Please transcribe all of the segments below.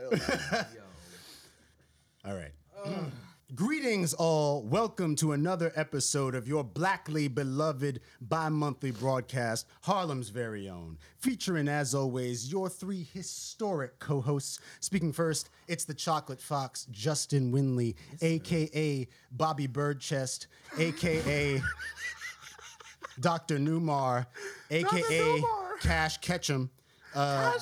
All right. Uh. Greetings, all. Welcome to another episode of your blackly beloved bi monthly broadcast, Harlem's very own. Featuring, as always, your three historic co hosts. Speaking first, it's the Chocolate Fox, Justin Winley, aka Bobby Birdchest, aka Dr. Newmar, aka Cash Ketchum. Uh,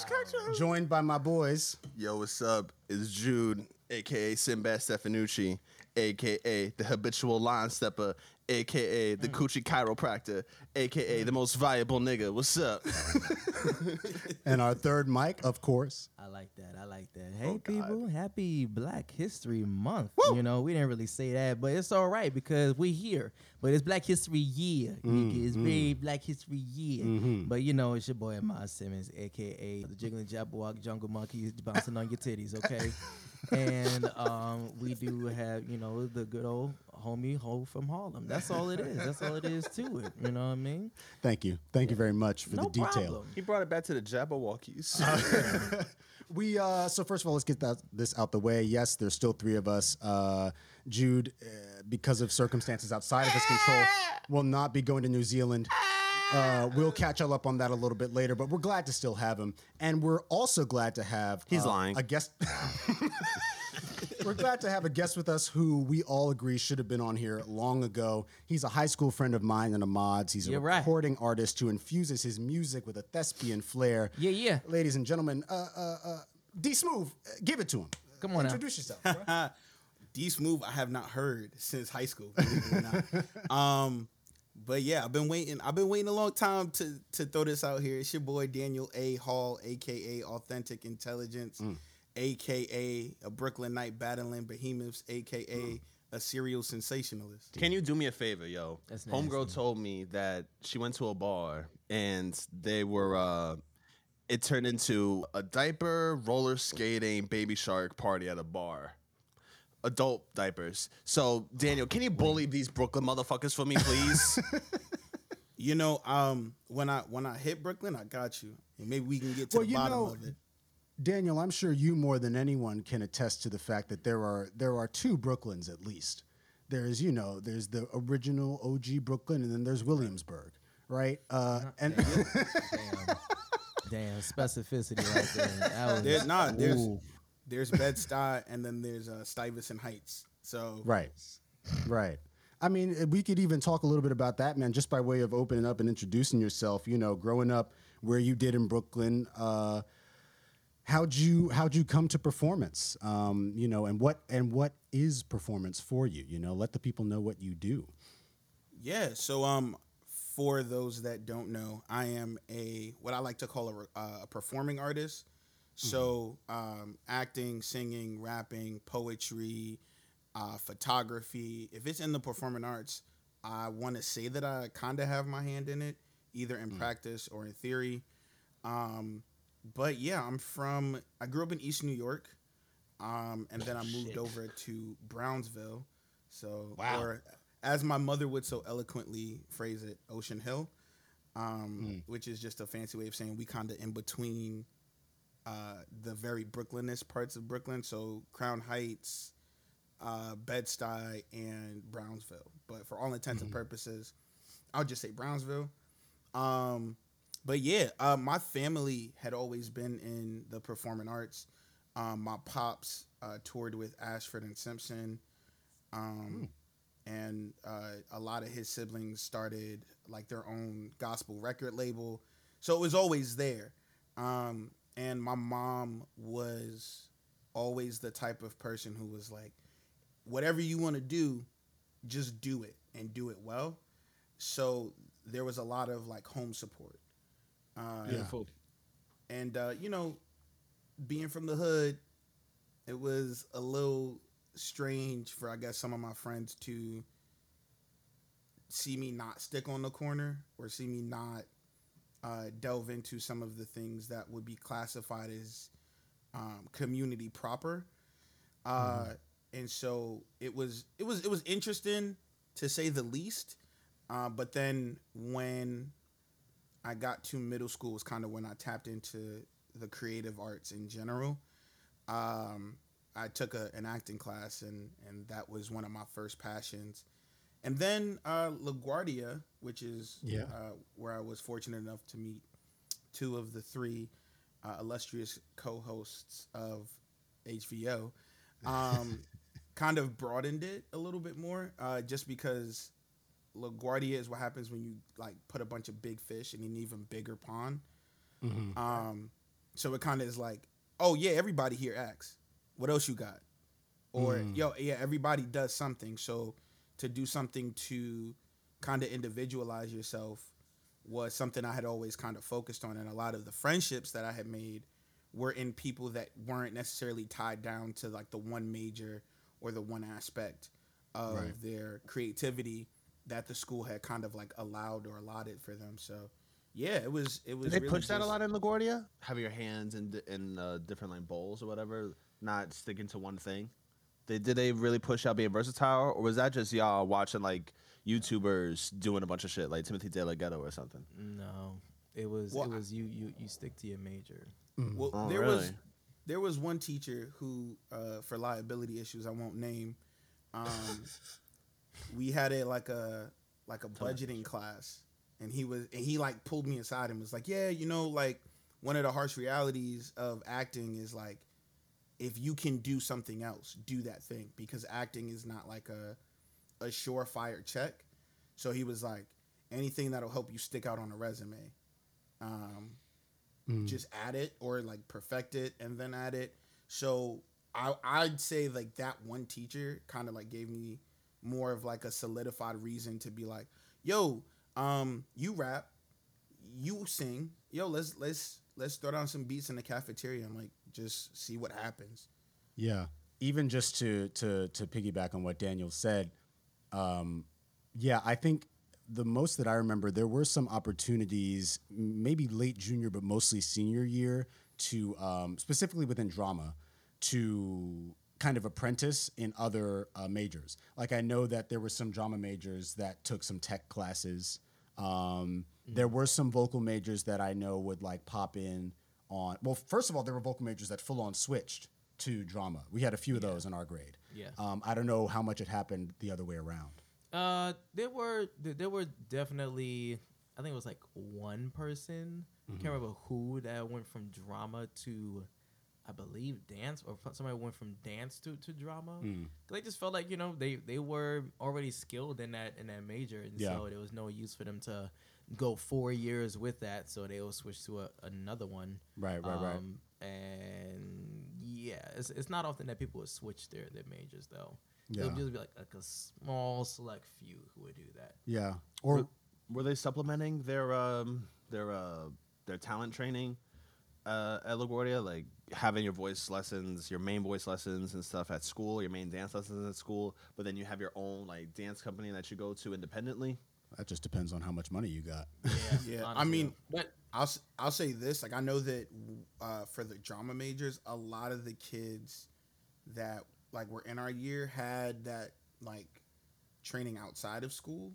Joined by my boys. Yo, what's up? It's Jude, aka Sinbad Stefanucci, aka the habitual line stepper, aka the mm. coochie chiropractor, aka the mm. most valuable nigga. What's up? And our third mic, of course. I like that. I like that. Hey, oh, people, happy Black History Month. You know, we didn't really say that, but it's all right because we here. But it's Black History Year. Mm, nigga. It's very Black History Year. Mm-hmm. But you know, it's your boy Miles Simmons, aka the Jiggling Jabberwock Jungle Monkey bouncing on your titties, okay? and um, we do have, you know, the good old homie Ho from Harlem. That's all it is. That's all it is to it. You know what I mean? Thank you. Thank you very much for No the detail. problem. he brought it back to the Jabberwockies. We uh so first of all, let's get that this out the way. Yes, there's still three of us. Uh Jude, uh, because of circumstances outside of his control, will not be going to New Zealand. Uh, we'll catch all up on that a little bit later, but we're glad to still have him, and we're also glad to have He's uh, lying. a guest. we're glad to have a guest with us who we all agree should have been on here long ago. He's a high school friend of mine and a mods. He's a You're right. recording artist who infuses his music with a thespian flair. Yeah, yeah. Ladies and gentlemen, uh, uh, uh, D Smooth, uh, give it to him. Come on now. Introduce yourself. bro. D Smooth, I have not heard since high school. believe it or not. um, but yeah, I've been waiting. I've been waiting a long time to to throw this out here. It's your boy Daniel A. Hall, aka Authentic Intelligence, aka a Brooklyn Night battling behemoths, aka a serial sensationalist. Can you do me a favor, yo? That's Homegirl nasty. told me that she went to a bar and they were uh it turned into a diaper, roller skating, baby shark party at a bar. Adult diapers. So Daniel, can you bully these Brooklyn motherfuckers for me, please? You know, um, when I when I hit Brooklyn, I got you, and maybe we can get to Well, the you bottom know- of it. Daniel, I'm sure you more than anyone can attest to the fact that there are there are two Brooklyns at least. There's you know there's the original OG Brooklyn, and then there's Williamsburg, right? Uh, and Damn. Damn specificity right there. That was, There's not. There's Ooh. There's Bed Stuy, and then there's uh, Stuyvesant Heights. So Right. Right. I mean, uh, we could even talk a little bit about that, man, just by way of opening up and introducing yourself. You know, growing up where you did in Brooklyn, uh, how'd you how'd you come to performance? Um, you know, and what and what is performance for you? You know, let the people know what you do. Yeah. So um, for those that don't know, I am a what I like to call a, uh, a performing artist. So um, acting, singing, rapping, poetry, uh, photography. If it's in the performing arts, I want to say that I kind of have my hand in it, either in practice or in theory. Um, but yeah, I'm from. I grew up in East New York, um, and then I moved over to Brownsville. So, Wow. or as my mother would so eloquently phrase it, Ocean Hill, um, which is just a fancy way of saying we kind of in between uh, the very Brooklynish parts of Brooklyn. So Crown Heights, uh, Bed Stuy, and Brownsville. But for all intents and purposes, I'll just say Brownsville. Um, but yeah, uh, my family had always been in the performing arts. Um, my pops uh, toured with Ashford and Simpson, um, and uh, a lot of his siblings started like their own gospel record label. So it was always there. Um, and my mom was always the type of person who was like, whatever you want to do, just do it and do it well. So there was a lot of like home support. Uh, Beautiful. and uh, you know, being from the hood, it was a little strange for I guess some of my friends to see me not stick on the corner or see me not uh, delve into some of the things that would be classified as um, community proper. Uh, And so it was it was it was interesting to say the least. Uh, but then when I got to middle school was kind of when I tapped into the creative arts in general. Um, I took a, an acting class, and and that was one of my first passions. And then uh, LaGuardia, which is Yeah. uh, where I was fortunate enough to meet two of the three uh, illustrious co-hosts of HVO, um, kind of broadened it a little bit more, uh, just because LaGuardia is what happens when you like put a bunch of big fish in an even bigger pond. Um, so it kind of is like, oh yeah, everybody here acts. What else you got? Or yo, yeah, everybody does something. So to do something to kind of individualize yourself was something I had always kind of focused on, and a lot of the friendships that I had made were in people that weren't necessarily tied down to like the one major or the one aspect of Right. their creativity that the school had kind of like allowed or allotted for them. So yeah, it was it was. Did they really push that a lot in LaGuardia? Have your hands in in uh, different like bowls or whatever, not sticking to one thing. They did they really push out being versatile, or was that just y'all watching like YouTubers doing a bunch of shit like Timothy DeLaGhetto or something? No, it was Well, it was you you you stick to your major. Well, Oh, there was there was one teacher who, uh, for liability issues, I won't name. Um, we had a like a like a budgeting class, and he was and he like pulled me aside and was like, "Yeah, you know, like one of the harsh realities of acting is like if you can do something else, do that thing because acting is not like a a surefire check." So he was like, "Anything that'll help you stick out on a resume." Um, just add it or like perfect it and then add it. So I I'd say like that one teacher kind of like gave me more of like a solidified reason to be like, yo, um, you rap, you sing, yo, let's let's let's throw down some beats in the cafeteria I'm like just see what happens. Yeah. Even just to to to piggyback on what Daniel said, um, yeah, I think the most that I remember, there were some opportunities, maybe late junior, but mostly senior year, to um, specifically within drama, to kind of apprentice in other uh, majors. Like I know that there were some drama majors that took some tech classes. Um, There were some vocal majors that I know would like pop in on. Well, first of all, there were vocal majors that full on switched to drama. We had a few of those in our grade. Yeah. Um, I don't know how much it happened the other way around. Uh, there were there were definitely I think it was like one person Mm-hmm. can't remember who that went from drama to I believe dance or somebody went from dance to, to drama. Mm. They just felt like you know they they were already skilled in that in that major, and Yeah. so there was no use for them to go four years with that. So they will switch to a, another one. Right, right, right. Um, And yeah, it's, it's not often that people would switch their, their majors though. Yeah. It Yeah. would just be like, like a small select few who would do that. Yeah. Or Were, were they supplementing their um their uh their talent training uh, at LaGuardia, like having your voice lessons, your main voice lessons and stuff at school, your main dance lessons at school, but then you have your own like dance company that you go to independently? That just depends on how much money you got. Yeah, I honestly, mean, but I'll s- I'll say this. Like I know that uh, for the drama majors, a lot of the kids that like were in our year had that like training outside of school.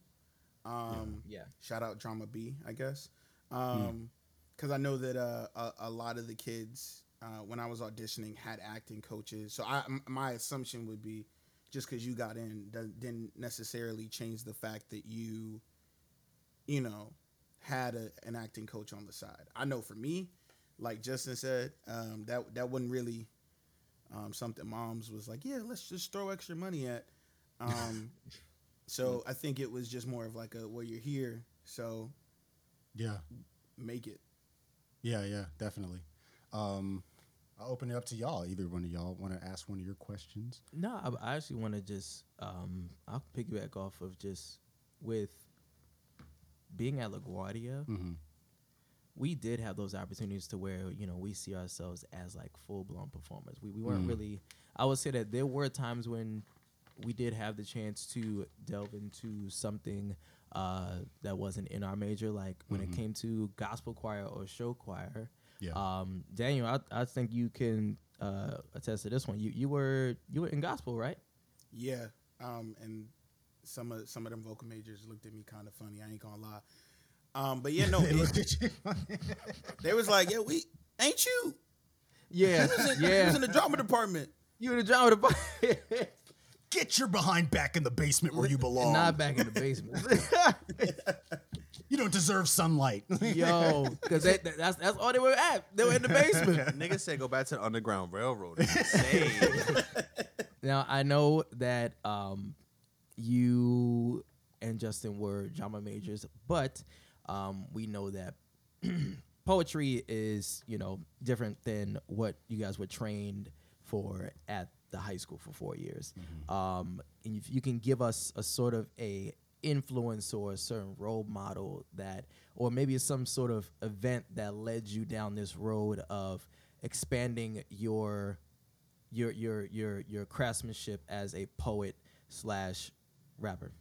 Um, yeah, Shout out Drama B, I guess. Um, because I know that uh, a, a lot of the kids uh, when I was auditioning had acting coaches. So I m- my assumption would be just because you got in didn't necessarily change the fact that you, you know, had a, an acting coach on the side. I know for me, like Justin said, um, that that wasn't really um, something moms was like, yeah, let's just throw extra money at. Um, so I think it was just more of like a well, you're here, so Yeah. make it. Yeah, yeah, definitely. Um, I'll open it up to y'all. Either one of y'all want to ask one of your questions? no, I, I actually want to just um, I'll piggyback off of just with being at LaGuardia. Mhm. We did have those opportunities to where you know we see ourselves as like full blown performers. We we weren't Mhm. really. I would say that there were times when we did have the chance to delve into something uh, that wasn't in our major, like when Mhm. it came to gospel choir or show choir. Yeah. Um, Daniel, I, I think you can uh, attest to this one. You you were you were in gospel, right? Yeah. Um, and some of some of them vocal majors looked at me kind of funny. I ain't gonna lie. Um, but yeah, no, They looked at you. they was like, yeah, we, Ain't you? Yeah, He was yeah. in the drama department. You in the drama department. Get your behind back in the basement where you belong. Not back in the basement. You don't deserve sunlight. Yo, because that, that- that's that's all they were at. They were in the basement. Niggas said go back to the Underground Railroad. Insane. Now I know that um, you and Justin were drama majors, but um, we know that poetry is you know different than what you guys were trained for at the high school for four years. Um, and if you can give us a sort of a influence or a certain role model that, or maybe it's some sort of event that led you down this road of expanding your your your your your craftsmanship as a poet slash rapper.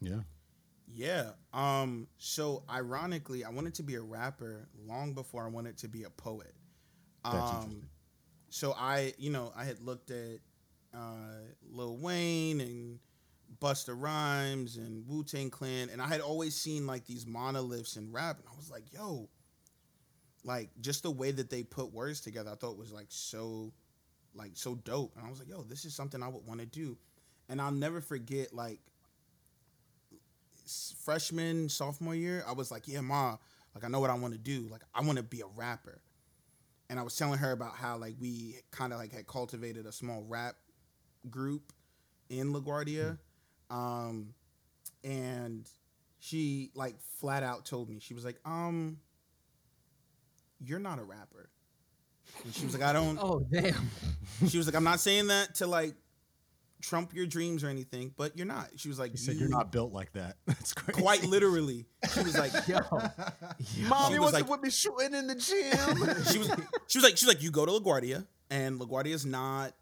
yeah. Yeah. Um. So ironically, I wanted to be a rapper long before I wanted to be a poet. That's Um. interesting. So I, you know, I had looked at uh, Lil Wayne and Busta Rhymes and Wu Tang Clan, and I had always seen like these monoliths in rap, and I was like, yo, like just the way that they put words together, I thought was like so, like so dope, and I was like, yo, this is something I would want to do, and I'll never forget like freshman sophomore year, I was like, yeah, ma, like I know what I want to do, like I want to be a rapper and I was telling her about how like we kind of like had cultivated a small rap group in LaGuardia, um, and she like flat out told me she was like, um, you're not a rapper. And she was like, I don't. Oh damn! She was like, I'm not saying that to like trump your dreams or anything, but you're not. She was like, You said "You- you're not built like that. That's crazy. quite literally. She was like, Yo, Mommy She was wasn't like- with me shooting in the gym. she was she was like she was like you go to LaGuardia and LaGuardia is not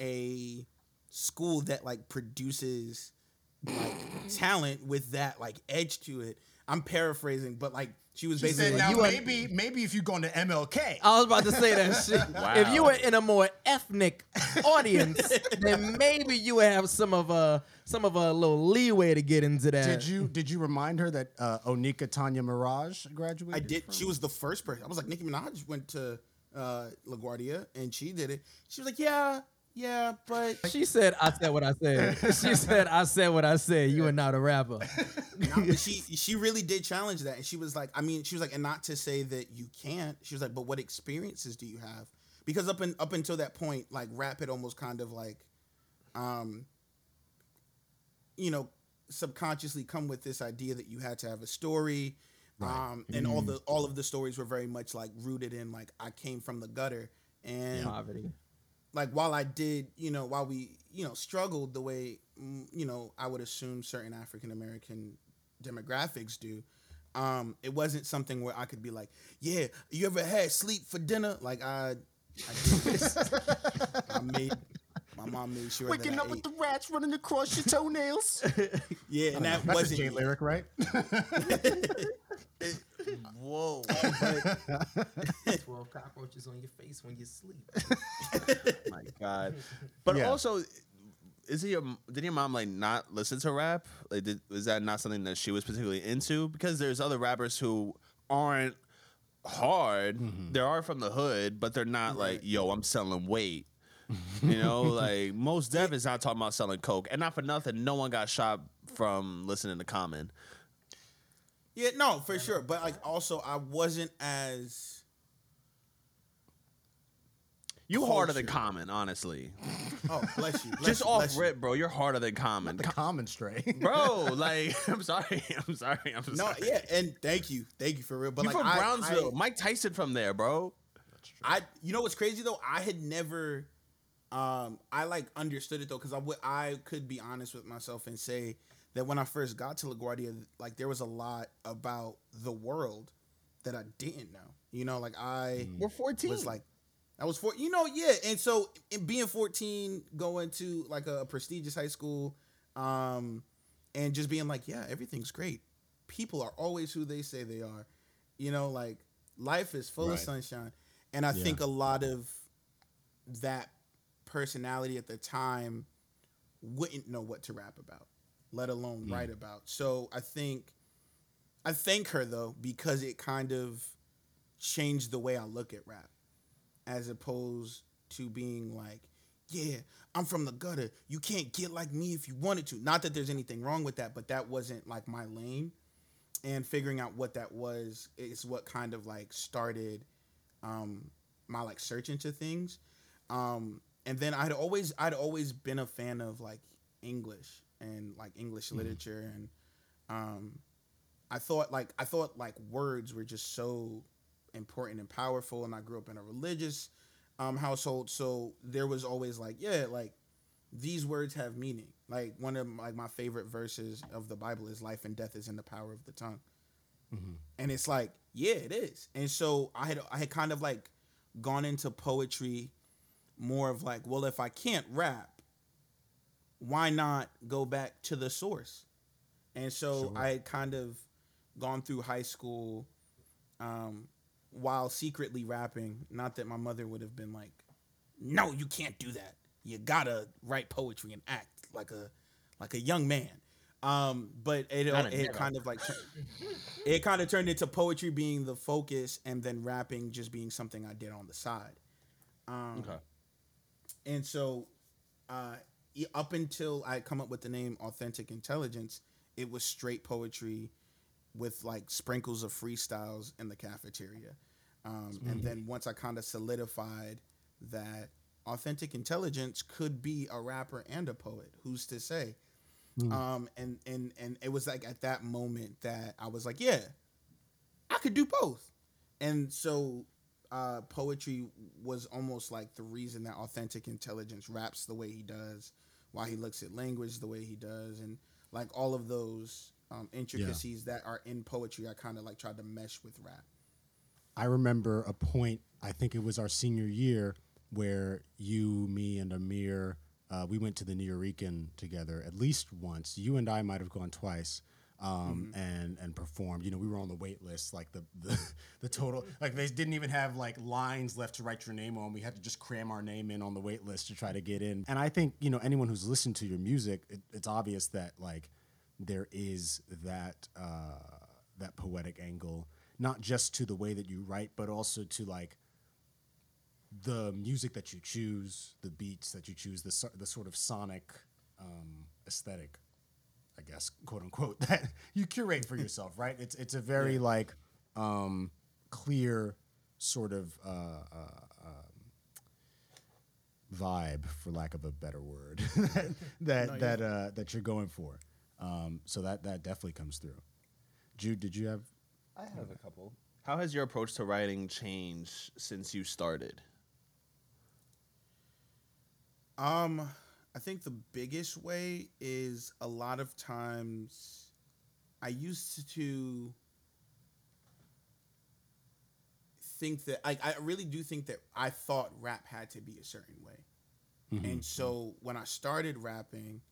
a school that like produces like talent with that like edge to it. I'm paraphrasing, but like she was She basically said, like, now you are- maybe maybe if you've gone to MLK. I was about to say that shit. If you were in a more ethnic audience, then maybe you would have some of a some of a little leeway to get into that. Did you did you remind her that uh, Onika Tanya Maraj graduated? I did. from? She was the first person. I was like Nicki Minaj went to uh, LaGuardia and she did it. She was like, yeah, yeah, but She said, "I said what I said." She said, "I said what I said." You are not a rapper. Nah, but she she really did challenge that, and she was like, I mean, she was like, and not to say that you can't. She was like, but what experiences do you have? Because up in up until that point, like rap had almost kind of like, um, you know, subconsciously come with this idea that you had to have a story, um, and all the all of the stories were very much like rooted in like I came from the gutter, and Poverty. Like while I did, you know, while we, you know, struggled the way, mm, you know, I would assume certain African American demographics do, um, it wasn't something where I could be like, yeah, you ever had sleep for dinner? Like I, I. I made, my mom made sure that I ate. the rats running across your toenails. yeah, and that That's wasn't Jay lyric, right? Whoa. Twelve cockroaches on your face when you sleep. my god. But Yeah. also, is he? Your, did your mom like not listen to rap? Like, did, was that not something that she was particularly into? Because there's other rappers who aren't hard. Mm-hmm. They are from the hood, but they're not like, yo, I'm selling weight. You know, like Mos Def is not talking about selling coke, and not for nothing. No one got shot from listening to Common. Yeah, no, for sure. But like, also, I wasn't as You harder than Culture. Common, honestly. oh bless you, bless Just you, off bless you. rip, bro. You're harder than Common, the common stray. bro. Like, I'm sorry, I'm sorry, I'm No, sorry. yeah, and thank you, thank you for real. But You like, from I- Brownsville? I- Mike Tyson from there, bro. I you know what's crazy though? I had never um I like understood it though cuz I would I could be honest with myself and say that when I first got to LaGuardia like there was a lot about the world that I didn't know. You know, like I We're 14. was like I was four, you know, yeah. And so in being 14, going to like a prestigious high school, um, and just being like, yeah, everything's great. People are always who they say they are. You know, like life is full of sunshine. And I Yeah. think a lot of that personality at the time wouldn't know what to rap about, let alone write about. So I think I thank her though, because it kind of changed the way I look at rap as opposed to being like, yeah, I'm from the gutter. You can't get like me if you wanted to. Not that there's anything wrong with that, but that wasn't like my lane. And figuring out what that was is what kind of like started um, my like search into things. Um, and then I'd always I'd always been a fan of like English and like English literature. And um, I thought like I thought like words were just so important and powerful. And I grew up in a religious um, household. So there was always like yeah like these words have meaning. Like one of like my favorite verses of the Bible is life and death is in the power of the tongue. And it's like yeah it is. And so I had I had kind of like gone into poetry more of like well if I can't rap why not go back to the source and so I had kind of gone through high school um, while secretly rapping. Not that my mother would have been like, "No, you can't do that. You gotta write poetry and act like a like a young man." Um, but it a it kind of like it kind of turned into poetry being the focus, and then rapping just being something I did on the side. Um, Okay. And so uh, up until I come up with the name Authentic Intelligence, it was straight poetry with like sprinkles of freestyles in the cafeteria. Um, and then once I kind of solidified that Authentic Intelligence could be a rapper and a poet, who's to say? Um, and and and it was like at that moment that I was like, yeah, I could do both. And so uh, poetry was almost like the reason that authentic intelligence raps the way he does, why he looks at language the way he does, and like all of those um, intricacies that are in poetry, I kind of like tried to mesh with rap. I remember a point, I think it was our senior year, where you, me, and Amir, uh, we went to the Nuyorican together at least once. You and I might have gone twice. Um, and and performed. You know, we were on the wait list, like the, the the total, like they didn't even have like lines left to write your name on. We had to just cram our name in on the wait list to try to get in. And I think you know anyone who's listened to your music, it, it's obvious that like there is that uh, that poetic angle, not just to the way that you write, but also to like the music that you choose, the beats that you choose, the the sort of sonic um, aesthetic, I guess, quote unquote, that you curate for yourself, right? It's it's a very like um, clear sort of uh, uh, um, vibe, for lack of a better word, that that that, uh, that you're going for. Um, so that that definitely comes through. Jude, did you have? I have a couple. How has your approach to writing changed since you started? Um, I think the biggest way is a lot of times I used to think that like I really do think that I thought rap had to be a certain way. And so when I started rapping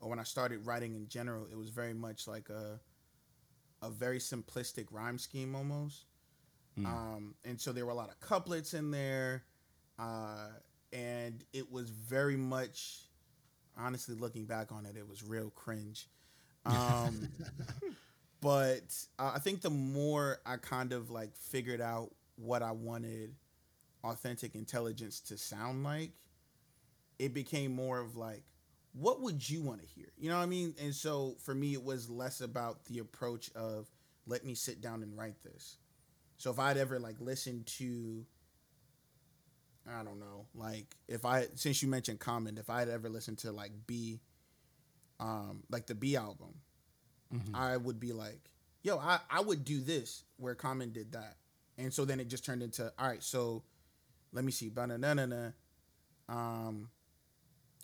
or when I started writing in general, it was very much like a a very simplistic rhyme scheme almost. Um, and so there were a lot of couplets in there. Uh, and it was very much honestly looking back on it, it was real cringe. Um, but uh, I think the more I kind of like figured out what I wanted authentic intelligence to sound like, it became more of like, what would you want to hear? You know what I mean? And so for me, it was less about the approach of let me sit down and write this. So if I'd ever like listened to, I don't know, like if I since you mentioned Common, if I'd ever listened to like Be, um, like the Be album, I would be like, yo, I, I would do this where Common did that. And so then it just turned into, all right, so let me see. Ba-na-na-na-na. Um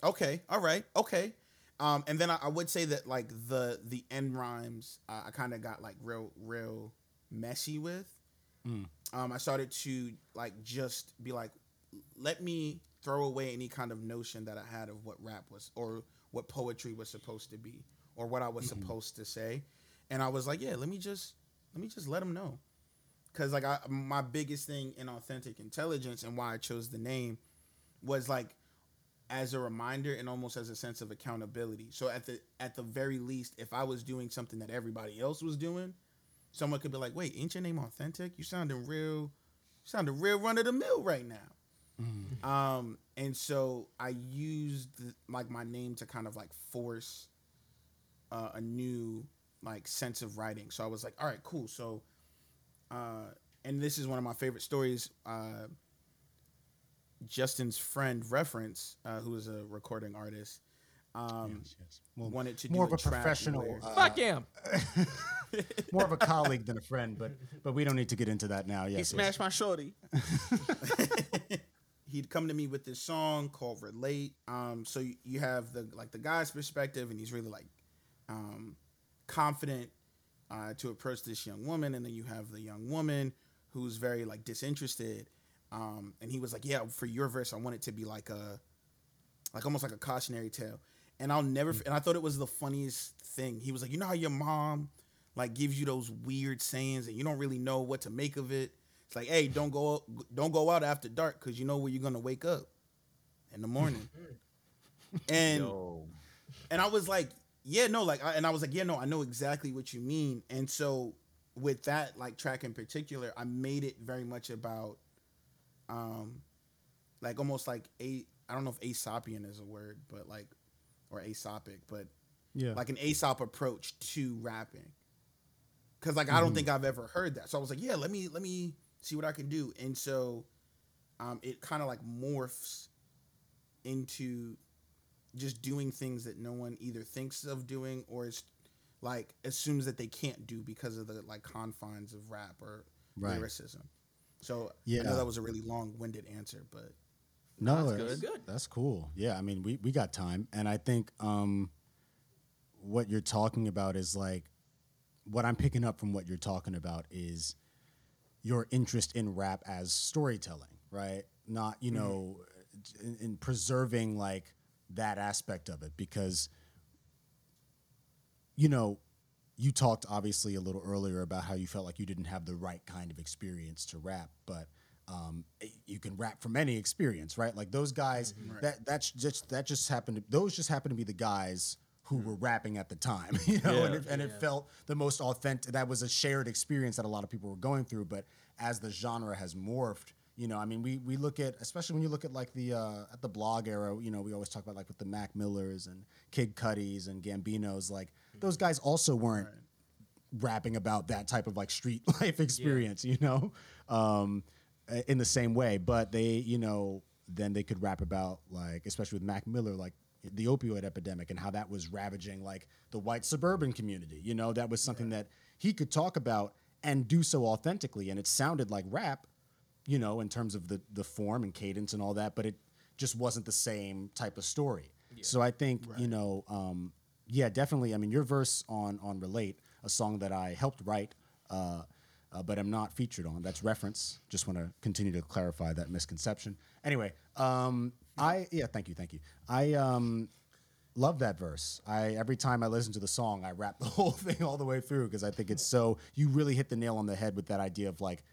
okay, all right, okay. Um, and then I, I would say that like the the end rhymes uh, I kind of got like real real messy with. Um, I started to like just be like, let me throw away any kind of notion that I had of what rap was or what poetry was supposed to be or what I was mm-hmm. supposed to say, and I was like, yeah, let me just let me just let them know, because like I my biggest thing in authentic intelligence and why I chose the name was like as a reminder and almost as a sense of accountability. So at the at the very least, if I was doing something that everybody else was doing, someone could be like, "Wait, ain't your name authentic? You sounding real, you sounding real run of the mill right now." Um, and so I used like my name to kind of like force uh, a new like sense of writing. So I was like, all right, cool. So, uh, and this is one of my favorite stories. Uh, Justin's friend reference, uh, who is a recording artist, um, Yes, yes. Well, wanted to do more do of a track professional, uh, Fuck him. more of a colleague than a friend, but but we don't need to get into that now. Yes, He yes. smashed my shorty. he'd come to me with this song called relate. Um so you, have the like the guy's perspective and he's really like um confident uh to approach this young woman. And then you have the young woman who's very like disinterested. Um and he was like yeah for your verse i want it to be like a like almost like a cautionary tale. And i'll never and i thought it was the funniest thing. He was like you know how your mom like gives you those weird sayings and you don't really know what to make of it it's like, hey, don't go don't go out after dark because you know where you're gonna wake up in the morning. and Yo. and I was like, yeah, no, like, I, and I was like, yeah, no, I know exactly what you mean. And so with that like track in particular, I made it very much about, um, like almost like a I don't know if Aesopian is a word, but like, or Aesopic, but yeah. like an Aesop approach to rapping. Cause like I don't think I've ever heard that. So I was like, yeah, let me let me see what I can do. And so um it kind of like morphs into just doing things that no one either thinks of doing or is like assumes that they can't do because of the like confines of rap or Right. lyricism. So yeah. I Yeah. know that was a really long-winded answer, but No, That's that's, good. that's cool. Yeah, I mean, we, we got time, and I think um, what you're talking about is like what I'm picking up from what you're talking about is your interest in rap as storytelling, right? Not you know, in, in preserving like that aspect of it because you know you talked obviously a little earlier about how you felt like you didn't have the right kind of experience to rap, but um, you can rap from any experience, right? Like those guys, that that's just that just happened. To, those just happened to be the guys who were rapping at the time, you know, and, it, and it felt the most authentic. That was a shared experience that a lot of people were going through. But as the genre has morphed, you know, I mean, we we look at, especially when you look at like the uh, at the blog era, you know, we always talk about like with the Mac Millers and Kid Cudis and Gambinos, like those guys also weren't rapping about that type of like street life experience, you know, um, uh, in the same way. But they, you know, then they could rap about like, especially with Mac Miller, like the opioid epidemic and how that was ravaging like the white suburban community. You know, that was something that he could talk about and do so authentically, and it sounded like rap, you know, in terms of the the form and cadence and all that. But it just wasn't the same type of story. So I think you know, um, yeah, definitely. I mean, your verse on on relate, a song that I helped write, uh, uh, but am not featured on. That's reference. Just want to continue to clarify that misconception. Anyway, um, I yeah, thank you, thank you. I um, love that verse. I every time I listen to the song, I rap the whole thing all the way through because I think it's so. You really hit the nail on the head with that idea of like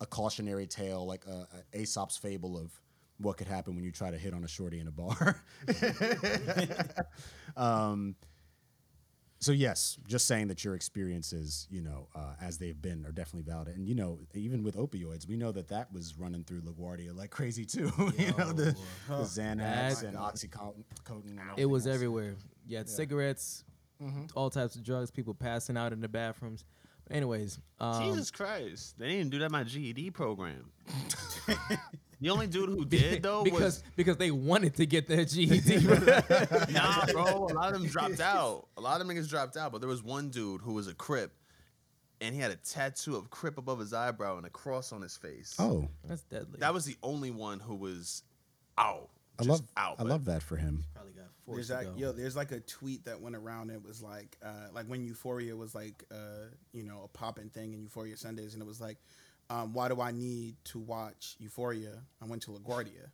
a cautionary tale, like a, a Aesop's fable of what could happen when you try to hit on a shorty in a bar. um, so yes, just saying that your experiences, you know, uh, as they've been, are definitely valid. And you know, even with opioids, we know that that was running through LaGuardia like crazy too. you know, the, the Xanax That- and OxyContin. and It was else. everywhere. You had cigarettes, all types of drugs, people passing out in the bathrooms. But anyways, um, Jesus Christ. They didn't do that in my GED program. the only dude who did though because was because they wanted to get their GED. nah, bro. A lot of them dropped out. A lot of niggas dropped out, but there was one dude who was a Crip, and he had a tattoo of Crip above his eyebrow and a cross on his face. Oh, That's deadly. that was the only one who was out. I love out. I love that for him. probably got There's forced that go. yo. There's like a tweet that went around. It was like, uh, like when Euphoria was like, uh, you know, a popping thing in Euphoria Sundays, and it was like, um, why do I need to watch Euphoria? I went to LaGuardia.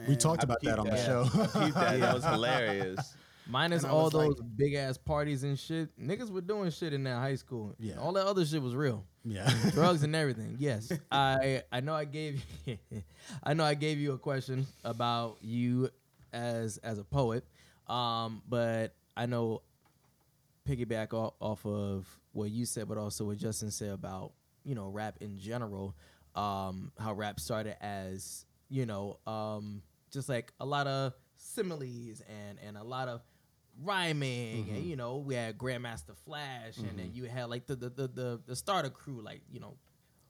We And- talked about that on the show. Keep that. That was hilarious. Minus And I all was like- those big ass parties and shit. Niggas were doing shit in that high school. Yeah. All that other shit was real. yeah. Drugs and everything. Yes. I I know I gave you I know I gave you a question about you as as a poet. Um, but I know piggyback off, off of what you said, but also what Justin said about, you know, rap in general. Um, how rap started as you know, um, just like a lot of similes and and a lot of rhyming Mm-hmm. and you know we had Grandmaster Flash and then you had like the the the the, the starter crew like you know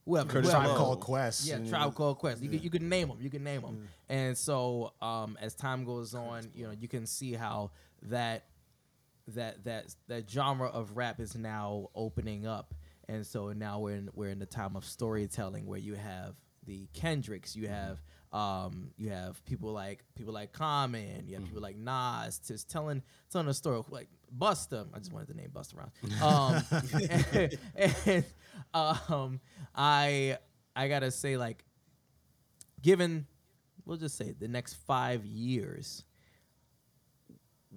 whoever Curtis whoever. Tribe. Called Quest. Yeah, Tribe Called Quest. You can you can name them. You can name them. And so um, as time goes on, you know, you can see how that that that that genre of rap is now opening up. And so now we're in we're in the time of storytelling where you have the Kendricks, you have um, you have people like people like Common, you have people like Nas, just telling telling a story like Busta. I just wanted to name Busta Rhymes. Um, and, um, I I gotta say like, given we'll just say the next five years,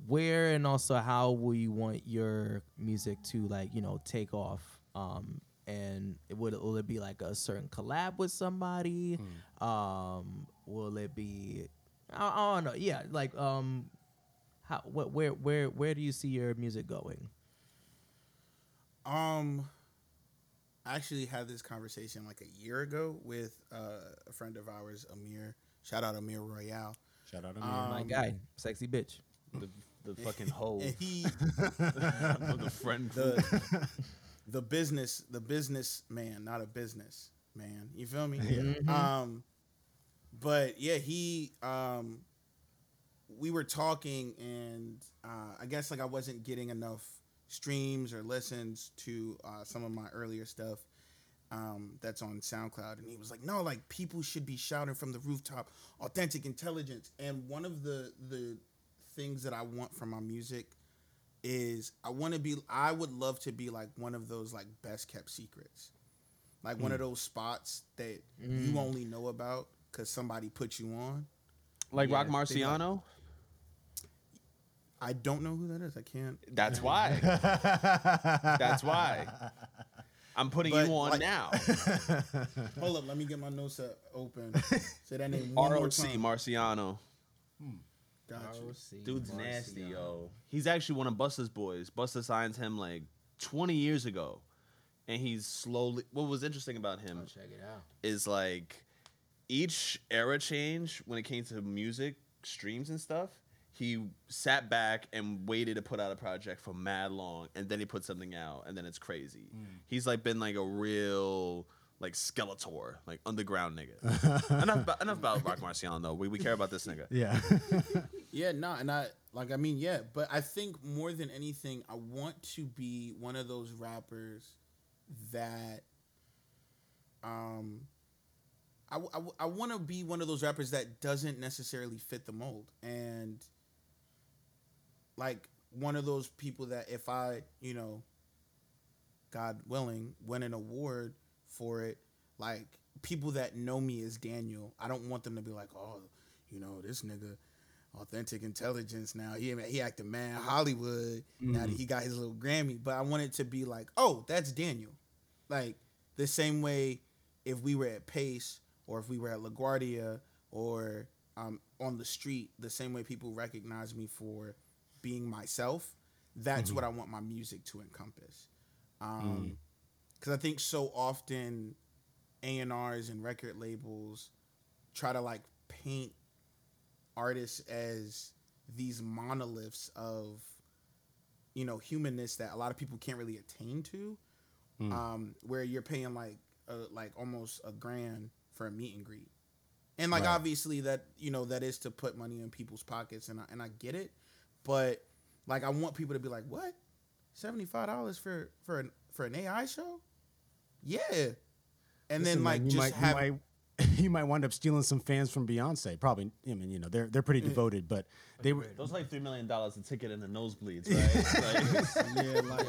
where and also how will you want your music to like you know take off? Um, and it would will it be like a certain collab with somebody? Um, will it be? I, I don't know. Yeah, like um, how what where where where do you see your music going? Um, I actually had this conversation like a year ago with uh, a friend of ours, Amir. Shout out Amir Royale. Shout out Amir, me. My Um, guy, sexy bitch. The, the fucking hoe he of the friend the the business the business man, not a business man. You feel me? Um, but yeah, he um, we were talking, and uh, I guess like I wasn't getting enough streams or listens to uh, some of my earlier stuff. Um, that's on SoundCloud, and he was like, "No, like people should be shouting from the rooftop, authentic intelligence." And one of the the things that I want from my music is I want to be I would love to be like one of those like best kept secrets. Like one of those spots that you only know about cuz somebody put you on. like Yeah, Roc they like- Marciano. I don't know who that is. I can't. That's why. That's why. I'm putting But, you on like- now. Hold up, let me get my notes uh, open. Say that name one more ROC time. Marciano. Got you. Dude's nasty, yo. He's actually one of Busta's boys. Busta signed him like 20 years ago. And he's slowly what was interesting about him Check it out. is like each era change when it came to music streams and stuff he sat back and waited to put out a project for mad long and then he put something out and then it's crazy mm. he's like been like a real like skeletor like underground nigga. Enough, about, enough about Roc Marciano though. We, we care about this nigga. Yeah. Yeah, no, and I like I mean, yeah, but I think more than anything, I want to be one of those rappers that um I, w- I, w- I want to be one of those rappers that doesn't necessarily fit the mold. And like one of those people that if I, you know, God willing, win an award for it, like people that know me as Daniel, I don't want them to be like, oh, you know, this nigga, authentic intelligence. Now he he acted man Hollywood. Now that he got his little Grammy, but I want it to be like, oh, that's Daniel. Like the same way, if we were at Pace or if we were at LaGuardia or um, on the street, the same way people recognize me for being myself. That's what I want my music to encompass. Um, because I think so often A and R's and record labels try to like paint artists as these monoliths of you know humanness that a lot of people can't really attain to. Um, where you're paying like uh, like almost a grand for a meet and greet, and like Right. obviously that you know that is to put money in people's pockets, and I, and I get it, but like I want people to be like, what, seventy five dollars for for an for an AI show? Yeah, and then like man, you just might, have you might you might wind up stealing some fans from Beyonce. Probably. I mean, you know, they're they're pretty devoted, but they were. those like three million dollars a ticket in the nosebleeds right like, yeah, like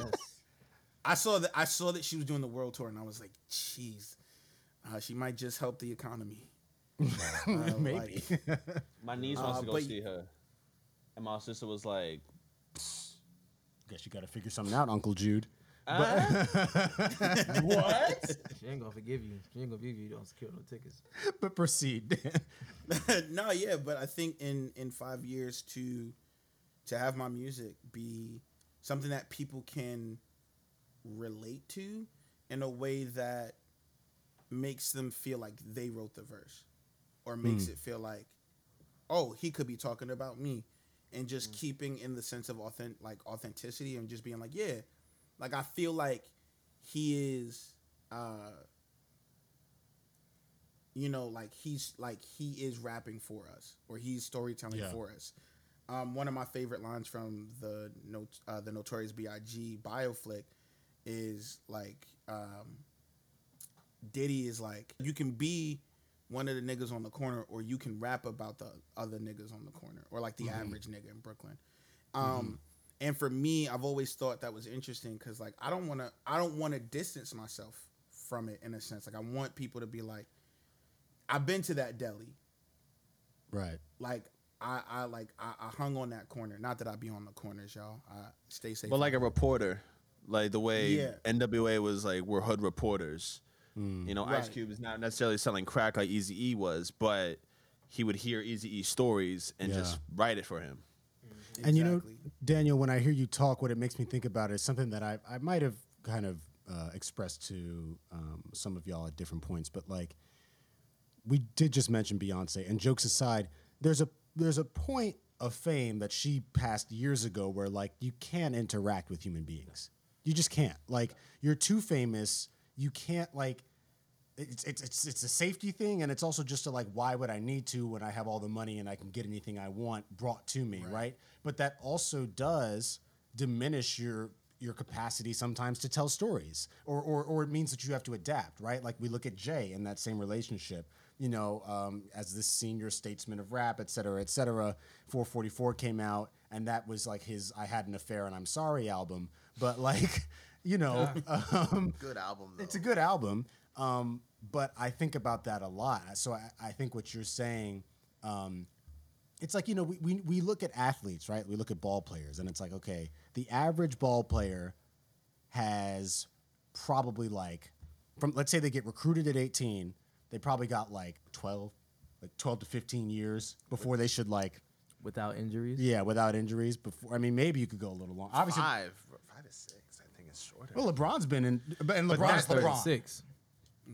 I saw that I saw that she was doing the world tour, and I was like, jeez, uh, she might just help the economy. Uh, Maybe. like- my niece wants Uh, to go but- see her and my sister was like Guess you got to figure something out, Uncle Jude. Uh? what She ain't gonna forgive you. She ain't gonna forgive you. You don't secure no tickets. but proceed. no, yeah, but I think in in five years to to have my music be something that people can relate to in a way that makes them feel like they wrote the verse. or makes hmm. it feel like, oh, he could be talking about me, and just hmm. keeping in the sense of authentic like authenticity and just being like, yeah, like I feel like he is, uh, you know, like he's like he is rapping for us or he's storytelling Yeah. for us. Um, one of my favorite lines from the not uh, the Notorious B.I.G. bioflick is like um, Diddy is like you can be one of the niggas on the corner or you can rap about the other niggas on the corner or like the average nigga in Brooklyn. Um, and for me, I've always thought that was interesting because like I don't want to I don't want to distance myself from it in a sense. Like I want people to be like, I've been to that deli. Right. Like I, I like I, I hung on that corner. Not that I be on the corners, y'all. I stay safe. But like a reporter, like the way Yeah. NWA was like we're hood reporters. Hmm. You know, Ice Cube is not necessarily selling crack like Easy E was, but he would hear Easy E stories and just write it for him. And you know, Daniel, when I hear you talk, what it makes me think about is something that I, I might have kind of uh, expressed to um, some of y'all at different points, but like we did just mention Beyonce, and jokes aside, there's a there's a point of fame that she passed years ago where like you can't interact with human beings. You just can't. Like you're too famous. You can't like it's it's it's it's a safety thing, and it's also just a like, why would I need to when I have all the money and I can get anything I want brought to me, right? But that also does diminish your your capacity sometimes to tell stories, or or or it means that you have to adapt, right? Like we look at Jay in that same relationship. You know, um, as this senior statesman of rap, et cetera, et cetera. 4:44 came out, and that was like his "I Had an Affair and I'm Sorry" album. But like, you know, um, Good album though. it's a good album, um, but I think about that a lot. So I, I think what you're saying, um, it's like you know we, we we look at athletes, right? We look at ball players, and it's like okay, the average ball player has probably like from let's say they get recruited at 18, they probably got like 12, like 12 to 15 years before they should like without injuries. yeah without injuries. Before I mean maybe you could go a little long. Obviously, five, five to six. I think it's shorter. well LeBron's been in, but and LeBron's that's LeBron. 36.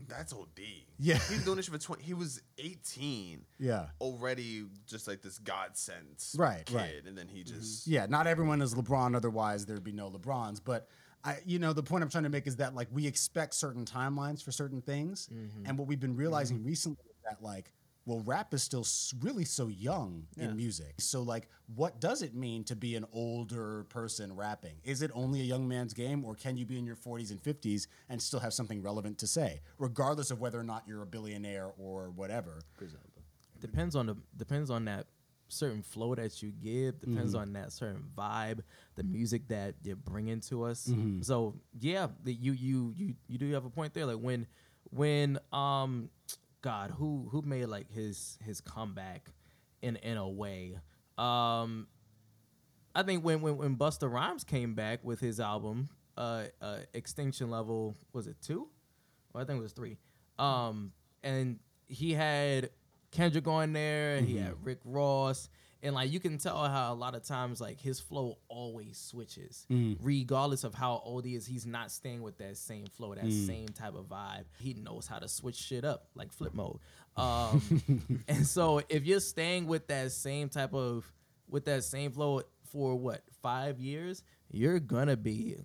That's OD. Yeah. he was doing this shit for twenty. He was eighteen. Yeah. already just like this godsend Right, kid, right. and then he just mm-hmm. Yeah, not everyone is LeBron. Otherwise, there'd be no LeBrons. But I, you know, the point I'm trying to make is that like we expect certain timelines for certain things, mm-hmm. and what we've been realizing mm-hmm. recently is that like, well, rap is still really so young in music. So like, what does it mean to be an older person rapping? Is it only a young man's game, or can you be in your 40s and 50s and still have something relevant to say, regardless of whether or not you're a billionaire or whatever? depends on the depends on that certain flow that you give depends on that certain vibe the music that you're bringing to us so yeah the, you you you you do have a point there like when when um god who who made like his his comeback in in a way um I think when when when Busta Rhymes came back with his album, uh, uh, Extinction Level, was it two? Or I think it was three. Um, and he had Kendrick on there, and he had Rick Ross, and like you can tell how a lot of times like his flow always switches, regardless of how old he is. He's not staying with that same flow, that same type of vibe. He knows how to switch shit up, like flip mode. Um, and so if you're staying with that same type of with that same flow for what five years, you're gonna be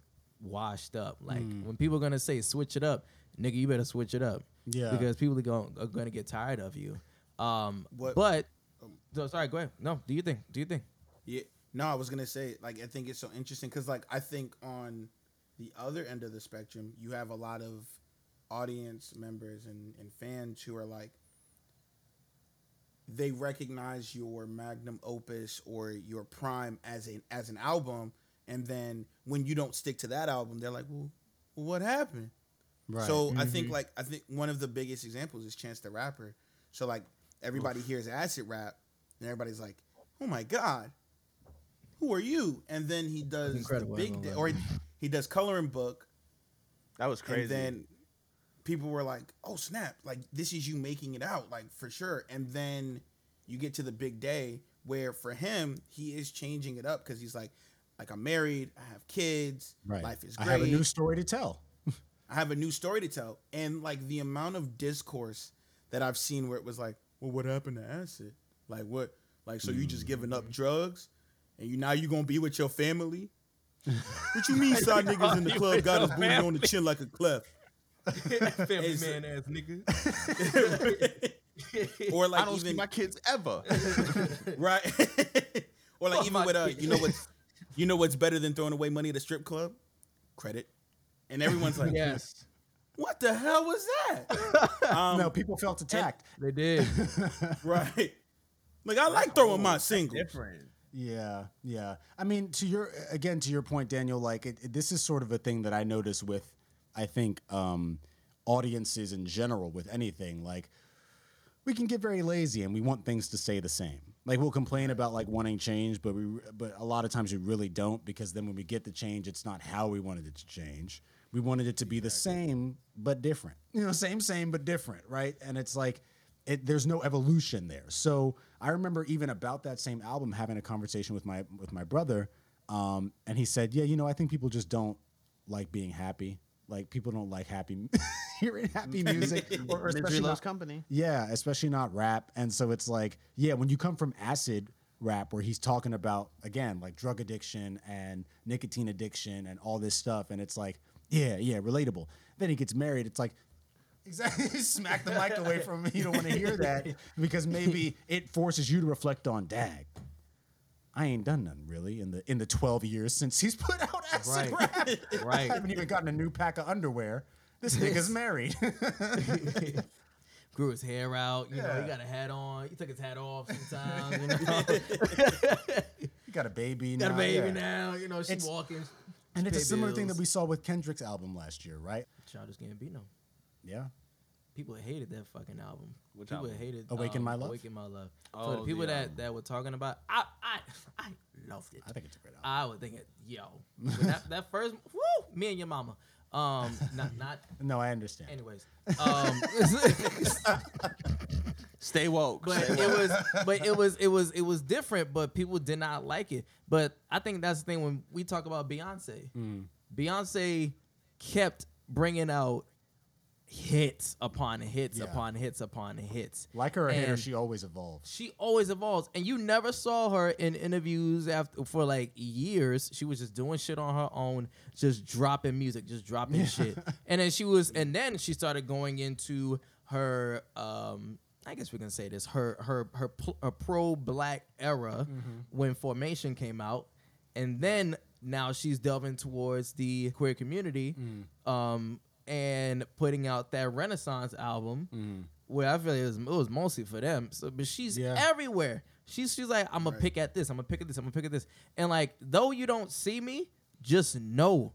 washed up. Like when people are gonna say switch it up, nigga, you better switch it up. Yeah. because people are gonna, are gonna get tired of you. Um, What- but so, sorry, go ahead. No, do you think? Do you think? Yeah. No, I was gonna say like I think it's so interesting because like I think on the other end of the spectrum, you have a lot of audience members and, and fans who are like they recognize your magnum opus or your prime as an as an album, and then when you don't stick to that album, they're like, well, well what happened? Right. So I think mm-hmm. like I think one of the biggest examples is Chance the Rapper. So like everybody hears acid rap and everybody's like, "Oh my god, who are you?" And then he does Incredible, the big ain't day, or he, he does coloring book, that was crazy. and then people were like, "Oh snap! Like this is you making it out, like for sure." And then you get to the big day where for him he is changing it up because he's like, "Like I'm married, I have kids, right. life is great. I have a new story to tell. I have a new story to tell. And like the amount of discourse that I've seen where it was like, well, what happened to acid? Like what? Like so you just giving up drugs, and you now you gonna be with your family? what you mean, side niggas in the club got his booty on the chin like a cleft? Family Is- man ass nigga. or like I don't see even my kids ever. right, or like Fuck even my with uh, you know what's you know what's better than throwing away money at a strip club? Credit, and everyone's like, yes, what the hell was that? Um, no, people felt attacked. they did. right. Like I like throwing my singles. Different. Yeah, yeah. I mean, to your again to your point, Daniel. Like it, it- this is sort of a thing that I notice with, I think, um, audiences in general with anything. Like we can get very lazy and we want things to stay the same. Like we'll complain about like wanting change, but we but a lot of times we really don't because then when we get the change, it's not how we wanted it to change. We wanted it to be the same but different. You know, same same but different, right? And it's like it, there's no evolution there. So I remember even about that same album having a conversation with my with my brother, um, and he said, "Yeah, you know, I think people just don't like being happy. Like people don't like happy hearing happy music, or, or especially not, company. yeah, especially not rap. And so it's like, yeah, when you come from acid rap, where he's talking about again like drug addiction and nicotine addiction and all this stuff, and it's like, yeah, yeah, relatable. Then he gets married. It's like. Exactly. Smack the mic away from me. You don't want to hear that because maybe it forces you to reflect on Dag. I ain't done nothing really in the in the 12 years since he's put out acid Right. rap. Right. I haven't even gotten a new pack of underwear. This nigga's married. Grew his hair out. You know, he got a hat on. He took his hat off sometimes. You know, he got a baby got now. a baby yeah. now. You know, she It's- walking. And it's a similar thing that we saw with Kendrick's album last year, right? Childish Gambino. Yeah. People hated that fucking album. Which people album? hated Awaken um, My Love? Awaken My Love. For Oh, the people the, that, um, that were talking about, I I I loved it. I think it's a great album. I would think it, yo, that that first, woo, me and your mama. Um, not not. no, I understand. Anyways, um, Stay woke. but Stay it was but it was it was it was different but people did not like it but i think that's the thing when we talk about beyonce Mm. beyonce kept bringing out hits upon hits Yeah. upon hits upon hits. Like her or hate her, she always evolves. she always evolves. And you never saw her in interviews after for like years. She was just doing shit on her own just dropping music just dropping shit. And then she was and then she started going into her um I guess we can say this her her her, pl- her pro black era when formation came out. And then now she's delving towards the queer community. Um and putting out that renaissance album where I feel like it was, it was mostly for them. So, but she's Yeah. everywhere. She's she's like, I'm gonna pick at this. I'm gonna pick at this. I'm gonna pick at this. And like, though you don't see me, just know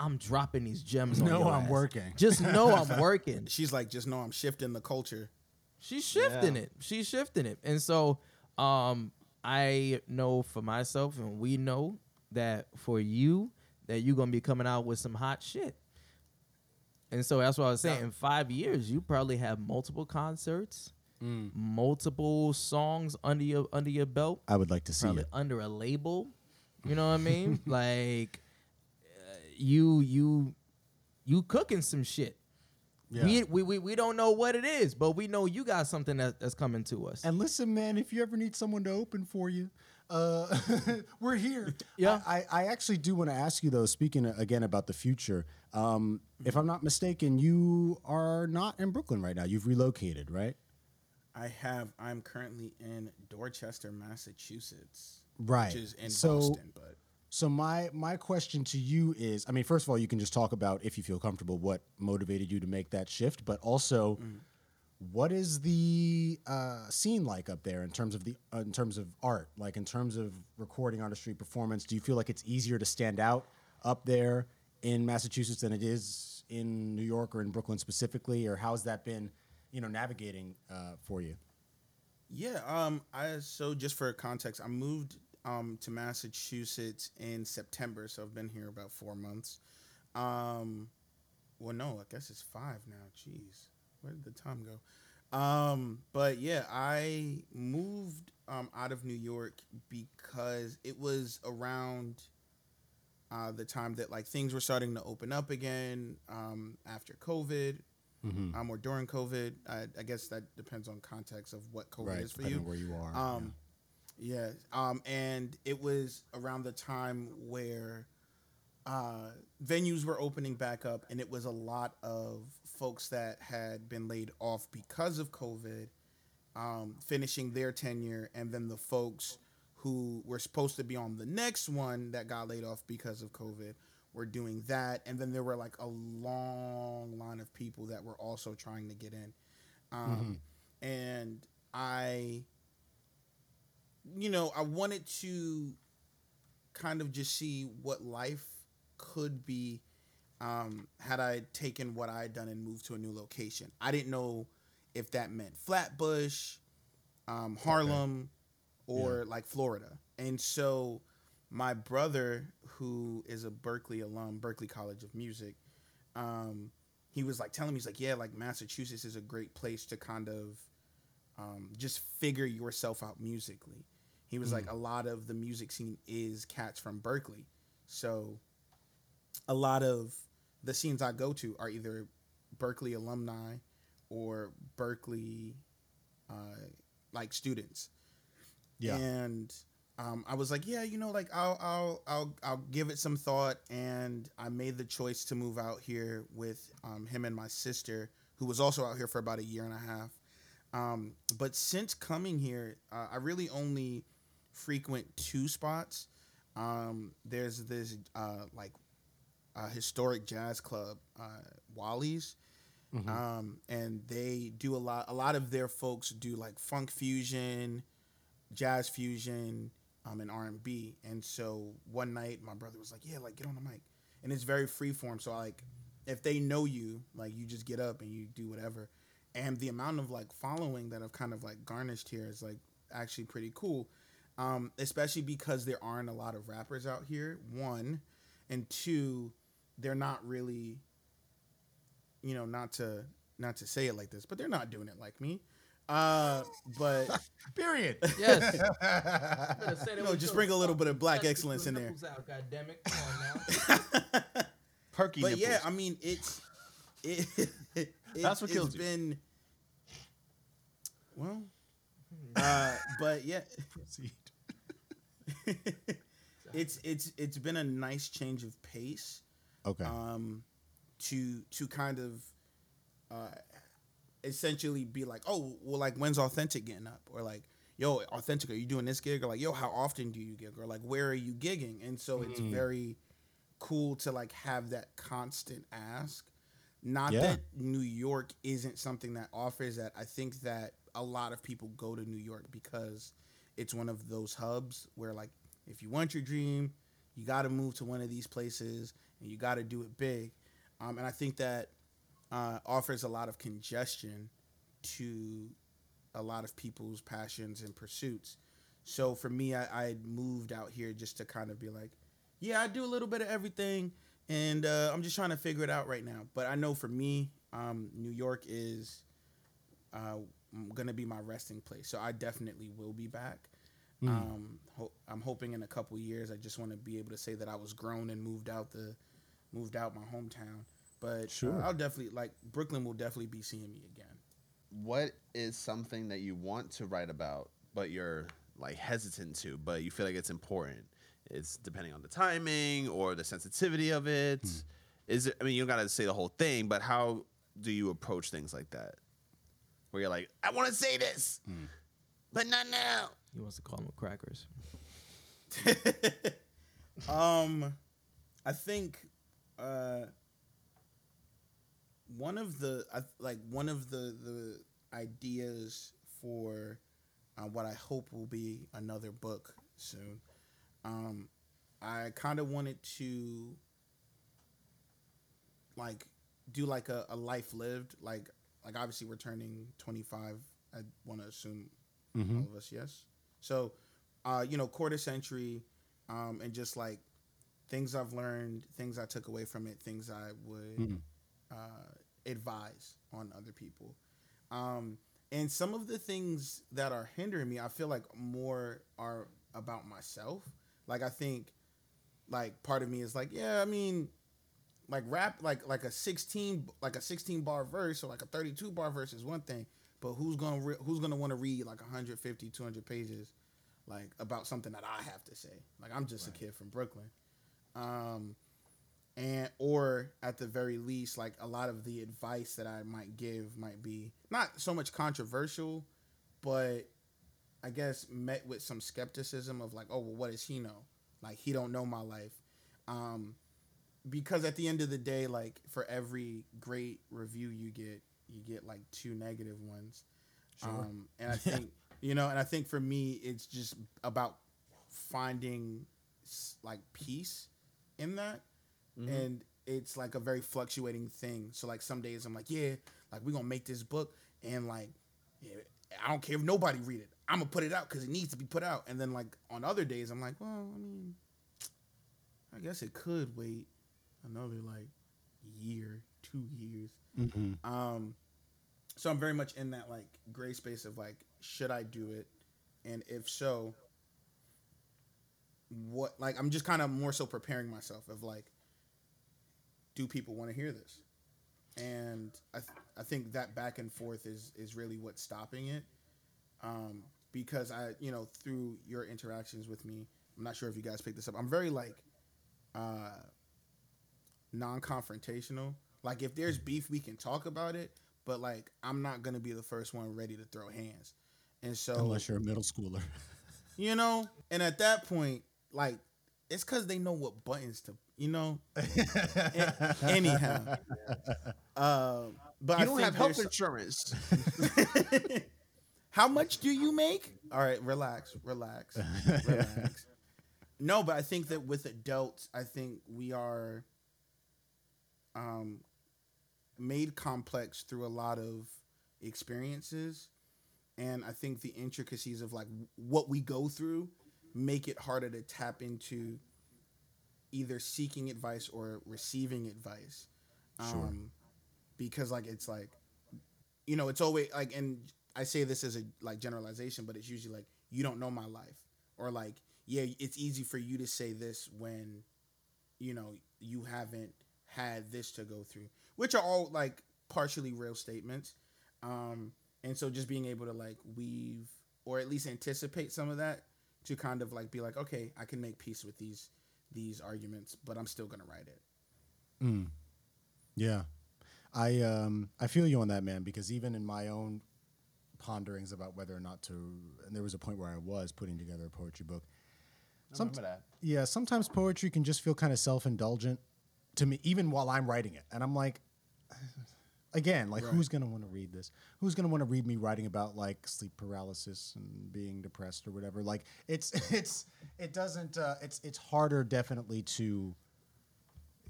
I'm dropping these gems. on your I'm ass. working. Just know I'm working. She's like, just know I'm shifting the culture. She's shifting Yeah. it. She's shifting it. And so, um, I know for myself, and we know that for you, that you're gonna be coming out with some hot shit. And so that's what I was saying. In five years, you probably have multiple concerts, Mm. multiple songs under your under your belt, I would like to see it. under a label. You know what I mean? like uh, you you you cooking some shit. Yeah. We, we, we, we don't know what it is, but we know you got something that, that's coming to us. And listen, man, if you ever need someone to open for you, uh, we're here. Yeah. I, I actually do want to ask you though. Speaking again about the future, um, if I'm not mistaken, you are not in Brooklyn right now. You've relocated, right? I have. I'm currently in Dorchester, Massachusetts, Right. which is in So- Boston. But So my my question to you is, I mean, first of all, you can just talk about if you feel comfortable what motivated you to make that shift, but also, what is the uh, scene like up there in terms of the uh, in terms of art, like in terms of recording artistry, performance? Do you feel like it's easier to stand out up there in Massachusetts than it is in New York or in Brooklyn specifically, or how's that been, you know, navigating uh, for you? yeah, um, I so just for context, I moved um to Massachusetts in September, so I've been here about four months. Um, well, no, I guess it's five now. Jeez, where did the time go? Um, but yeah, I moved um out of New York because it was around uh, the time that like things were starting to open up again um, after COVID, um, or during COVID. I, I guess that depends on context of what COVID Right, is for you. where you are. Um, yeah. Um, and it was around the time where uh, venues were opening back up, and it was a lot of folks that had been laid off because of COVID, um, finishing their tenure, and then the folks who were supposed to be on the next one that got laid off because of COVID were doing that, and then there were like a long line of people that were also trying to get in, um, and I you know, I wanted to kind of just see what life could be um, had I taken what I had done and moved to a new location. I didn't know if that meant Flatbush, um, Harlem, or like Florida. And so my brother, who is a Berklee alum, Berklee College of Music, um, he was like telling me, he's like, yeah, like Massachusetts is a great place to kind of um, just figure yourself out musically. He was like, a lot of the music scene is cats from Berklee. So a lot of the scenes I go to are either Berklee alumni or Berklee uh, like students. Yeah. And um, I was like, yeah, you know, like I'll I'll I'll I'll give it some thought, and I made the choice to move out here with um, him and my sister, who was also out here for about a year and a half. Um, but since coming here, uh, I really only frequent two spots. Um, there's this uh, like uh, historic jazz club, uh, Wally's, um, and they do a lot. A lot of their folks do like funk fusion, jazz fusion, um, and R and B. And so one night, my brother was like, "Yeah, like get on the mic," and it's very free form. So like, if they know you, like you just get up and you do whatever. And the amount of like following that I've kind of like garnished here is like actually pretty cool, um, especially because there aren't a lot of rappers out here. One, and two, they're not really, you know, not to not to say it like this, but they're not doing it like me. Uh, but Period. Yes. No, just bring a little bit of black excellence in there. Out, God damn it. Come on now. Perky but nipples. yeah, I mean it's it, it That's what kills it's you. been well, uh, but yeah, Proceed. it's it's it's been a nice change of pace. Okay. um, to to kind of uh, essentially be like, oh, well, like when's authentic getting up, or like, yo, authentic, are you doing this gig, or like, yo, how often do you gig, or like, where are you gigging? And so it's very cool to like have that constant ask. Not Yeah. that New York isn't something that offers that. I think that a lot of people go to New York because it's one of those hubs where like if you want your dream, you got to move to one of these places and you got to do it big. Um, and I think that uh, offers a lot of congestion to a lot of people's passions and pursuits. So for me, I, I moved out here just to kind of be like, yeah, I do a little bit of everything, and uh, I'm just trying to figure it out right now. But I know for me, um, New York is uh, gonna be my resting place, so I definitely will be back. Um, ho- I'm hoping in a couple years. I just want to be able to say that I was grown and moved out the moved out my hometown. But uh, I'll definitely like Brooklyn will definitely be seeing me again. what is something that you want to write about, but you're like hesitant to, but you feel like it's important? It's depending on the timing or the sensitivity of it. Is it? I mean, you don't gotta say the whole thing, but how do you approach things like that? Where you're like, I want to say this, but not now. He wants to call them crackers. Um, I think uh, one of the I, like one of the the ideas for uh, what I hope will be another book soon. Um, I kind of wanted to like do like a, a life lived like like obviously we're turning 25 i want to assume all of us yes so uh you know quarter century um and just like things i've learned things i took away from it things i would uh advise on other people. Um and some of the things that are hindering me i feel like more are about myself. Like i think like part of me is like yeah i mean like rap like like a 16 like a 16 bar verse or like a 32 bar verse is one thing but who's gonna re- who's gonna want to read like 150 200 pages like about something that i have to say? Like i'm just a kid from brooklyn um and or at the very least like a lot of the advice that i might give might be not so much controversial but i guess met with some skepticism of like oh well what does he know? Like he don't know my life. Um because at the end of the day like for every great review you get you get like two negative ones. Um and i think you know and i think for me it's just about finding like peace in that and it's like a very fluctuating thing. So like some days i'm like yeah like we're gonna make this book and like yeah, i don't care if nobody read it. I'm gonna put it out because it needs to be put out. And then like on other days i'm like well i mean i guess it could wait another like year two years. Um so i'm very much in that like gray space of like should i do it? And if so what like i'm just kind of more so preparing myself of like do people want to hear this? And I, th- I think that back and forth is is really what's stopping it. Um because i you know through your interactions with me i'm not sure if you guys picked this up i'm very like uh non-confrontational. Like if there's beef we can talk about it but like i'm not gonna be the first one ready to throw hands. And so Unless you're a middle schooler. you know? And at that point like it's because they know what buttons to you know? A- anyhow. Uh, but You I don't think have health insurance. how much do you make? All right relax relax relax. No but i think that with adults i think we are um made complex through a lot of experiences. And i think the intricacies of like what we go through make it harder to tap into either seeking advice or receiving advice. Um because like it's like you know it's always like and i say this as a like generalization but it's usually like you don't know my life. Or like yeah it's easy for you to say this when you know you haven't had this to go through which are all like partially real statements. Um and so just being able to like weave or at least anticipate some of that to kind of like be like okay i can make peace with these these arguments but i'm still gonna write it Yeah. I um I feel you on that man because even in my own ponderings about whether or not to and there was a point where I was putting together a poetry book. Some, that. yeah, sometimes poetry can just feel kind of self-indulgent to me even while I'm writing it. And I'm like again, like who's going to want to read this? Who's going to want to read me writing about like sleep paralysis and being depressed or whatever? Like it's it's it doesn't uh it's it's harder definitely to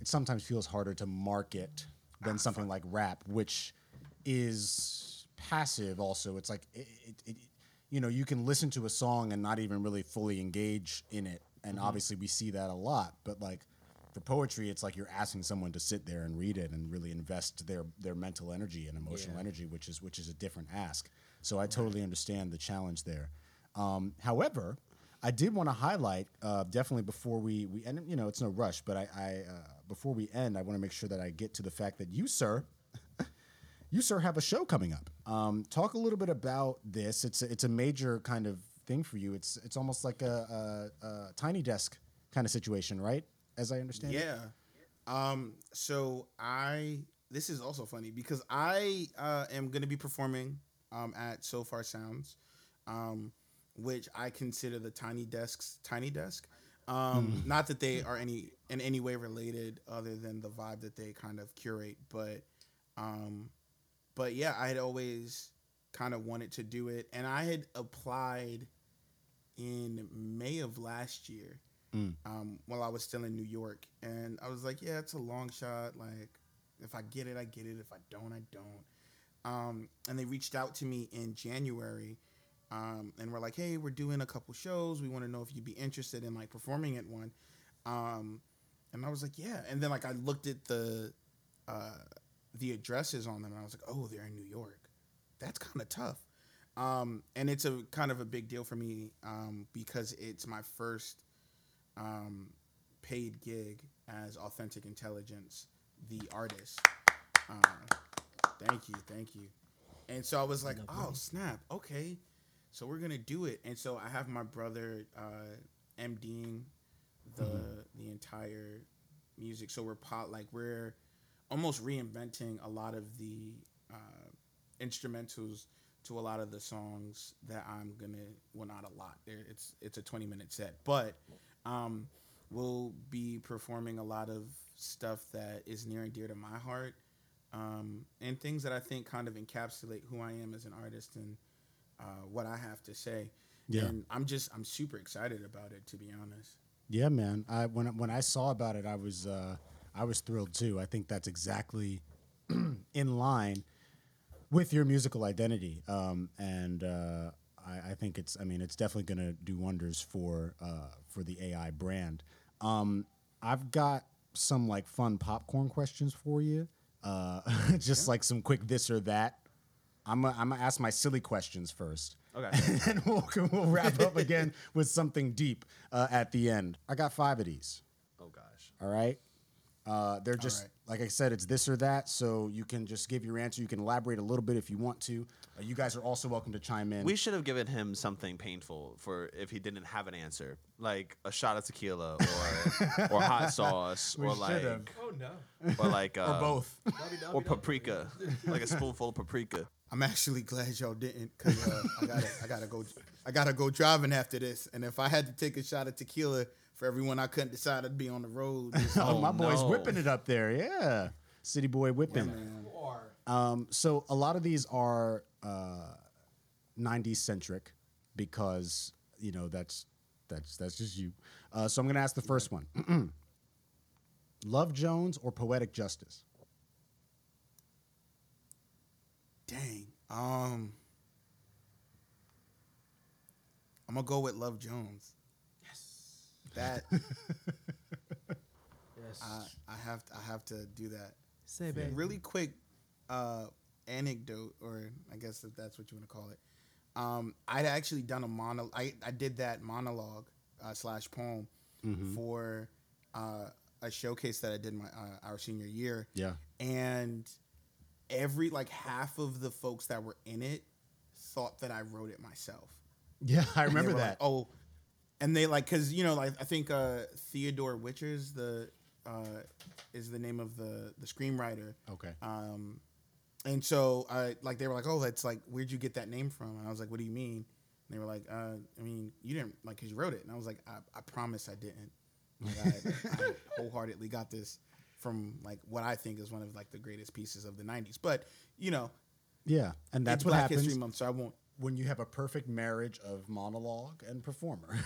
it sometimes feels harder to market than something like rap, which is passive. Also, it's like it, it, it, you know, you can listen to a song and not even really fully engage in it, and obviously we see that a lot. But like for poetry, it's like you're asking someone to sit there and read it and really invest their their mental energy and emotional energy, which is which is a different ask. So I totally understand the challenge there. Um, however, I did want to highlight uh, definitely before we we end. You know, it's no rush, but I, I uh, before we end, I want to make sure that I get to the fact that you, sir, you sir have a show coming up. Um, talk a little bit about this. It's a, it's a major kind of thing for you. It's it's almost like a, a, a tiny desk kind of situation, right? As I understand. it? Yeah. Um. So I. This is also funny because I uh, am going to be performing um, at Sofar Sounds, um, which I consider the Tiny Desk's Tiny Desk. Um, Not that they are any in any way related, other than the vibe that they kind of curate. But, um, but yeah, I had always kind of wanted to do it, and I had applied in May of last year um, while I was still in New York, and I was like, yeah, it's a long shot. Like, if I get it, I get it. If I don't, I don't. Um, and they reached out to me in January, um, and were like, hey, we're doing a couple shows. We want to know if you'd be interested in like performing at one. Um, and I was like, yeah. And then like I looked at the uh, the addresses on them, and I was like, oh, they're in New York. That's kind of tough. Um, and it's a kind of a big deal for me um, because it's my first um, paid gig as Authentic Intelligence the artist. Uh, thank you, thank you. And so I was like, oh snap, okay, so we're gonna do it. And so I have my brother uh, MDing the the entire music. So we're pot like we're almost reinventing a lot of the uh, instrumentals to a lot of the songs that I'm gonna well not a lot. There it's it's a 20 minute set, but um, we'll be performing a lot of stuff that is near and dear to my heart, um, and things that I think kind of encapsulate who I am as an artist and uh, what I have to say. Yeah. And I'm just I'm super excited about it to be honest. Yeah, man. I when when I saw about it, I was uh, I was thrilled too. I think that's exactly in line with your musical identity, um, and uh, I, I think it's. I mean, it's definitely going to do wonders for uh, for the AI brand. Um, I've got some like fun popcorn questions for you. Uh, just like some quick this or that. I'm gonna, I'm gonna ask my silly questions first. Okay. and then we'll, we'll wrap up again with something deep uh, at the end. I got five of these. Oh gosh. All right. Uh, they're just right. like I said, it's this or that. So you can just give your answer. You can elaborate a little bit if you want to. Uh, you guys are also welcome to chime in. We should have given him something painful for if he didn't have an answer, like a shot of tequila or or hot sauce We or should like have. Oh no. or like uh, or both. or paprika, like a spoonful of paprika. I'm actually glad y'all didn't, cause uh, I gotta, I gotta go, I gotta go driving after this. And if I had to take a shot of tequila for everyone I couldn't decide to be on the road, oh, Oh, my boy's no. whipping it up there. Yeah. City boy whipping. man. Um, so a lot of these are uh, 90s centric because you know that's that's that's just you. Uh, so I'm gonna ask the first one: Love Jones or Poetic Justice? dang. Um, I'm gonna go with Love Jones. Yes, that Yes. I, I have, to, I have to do that. Say, A baby. really quick uh, anecdote, or I guess if that's what you want to call it. Um, I'd actually done a mono. I, I did that monologue uh, slash poem for uh, a showcase that I did my uh, our senior year, Yeah. and every like half of the folks that were in it thought that I wrote it myself. Yeah, I remember that. like, oh, and they like because you know like I think uh, Theodore Witchers the uh, is the name of the the screenwriter. Okay. Um, and so I like they were like, oh, that's like where'd you get that name from? And I was like, what do you mean? And they were like, uh, I mean, you didn't like because you wrote it. And I was like, I, I promise I didn't. Like, I, I wholeheartedly got this from like what I think is one of like the greatest pieces of the '90s. But you know, Yeah, and that's what Black happens History Month, so I won't. when you have a perfect marriage of monologue and performer.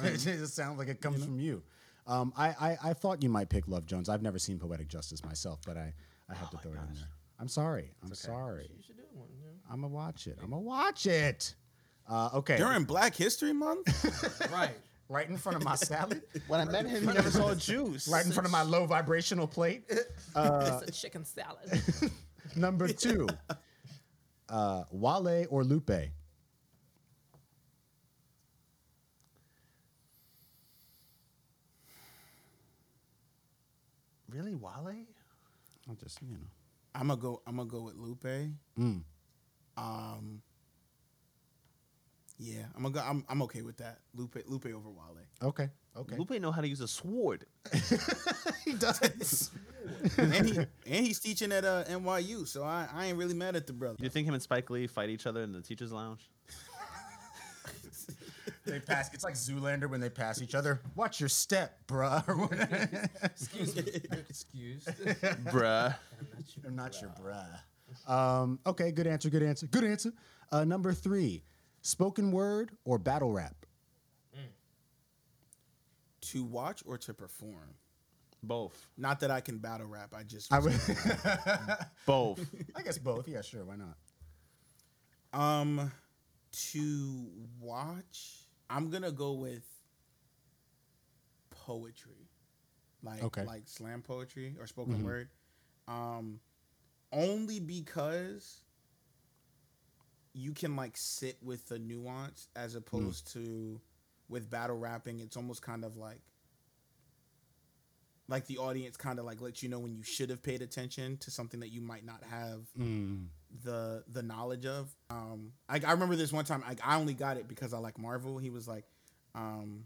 Right. it just sounds like it comes from you. Um, I, I I thought you might pick Love Jones. I've never seen Poetic Justice myself, but I I had to throw it in there. I'm sorry. I'm sorry. You should do one. You know? I'm gonna watch it. I'm gonna watch it. Uh, okay. During Black History Month, Right. right in front of my salad. When I met him, he never saw juice. right in front of my low vibrational plate. Uh, it's a chicken salad. number two. Uh, Wale or Lupe? Really, Wale? I'll just you know. I'm gonna go. I'm gonna go with Lupe. Mm. Um. Yeah, I'm gonna go. I'm, I'm okay with that. Lupe Lupe over Wale. Okay. Okay. Lupe know how to use a sword. he does. and he and he's teaching at uh, NYU, so I, I ain't really mad at the brother. You think him and Spike Lee fight each other in the teachers' lounge? They pass. It's like Zoolander when they pass each other. Watch your step, bruh. or whatever. Excuse me. You're. Bruh. I'm not your bruh. Um, okay, good answer. Good answer. Good answer. Uh, number three, spoken word or battle rap. to watch or to perform. Both. Not that I can battle rap. I just I would. Both. I guess both. Yeah, sure. Why not? um to watch. I'm gonna go with poetry, like Okay. like slam poetry or spoken word. Um, only because you can like sit with the nuance as opposed to with battle rapping. It's almost kind of like like the audience kind of like lets you know when you should have paid attention to something that you might not have Mm. The the knowledge of. Um, I, I remember this one time. I, I only got it because I like Marvel. He was like, um,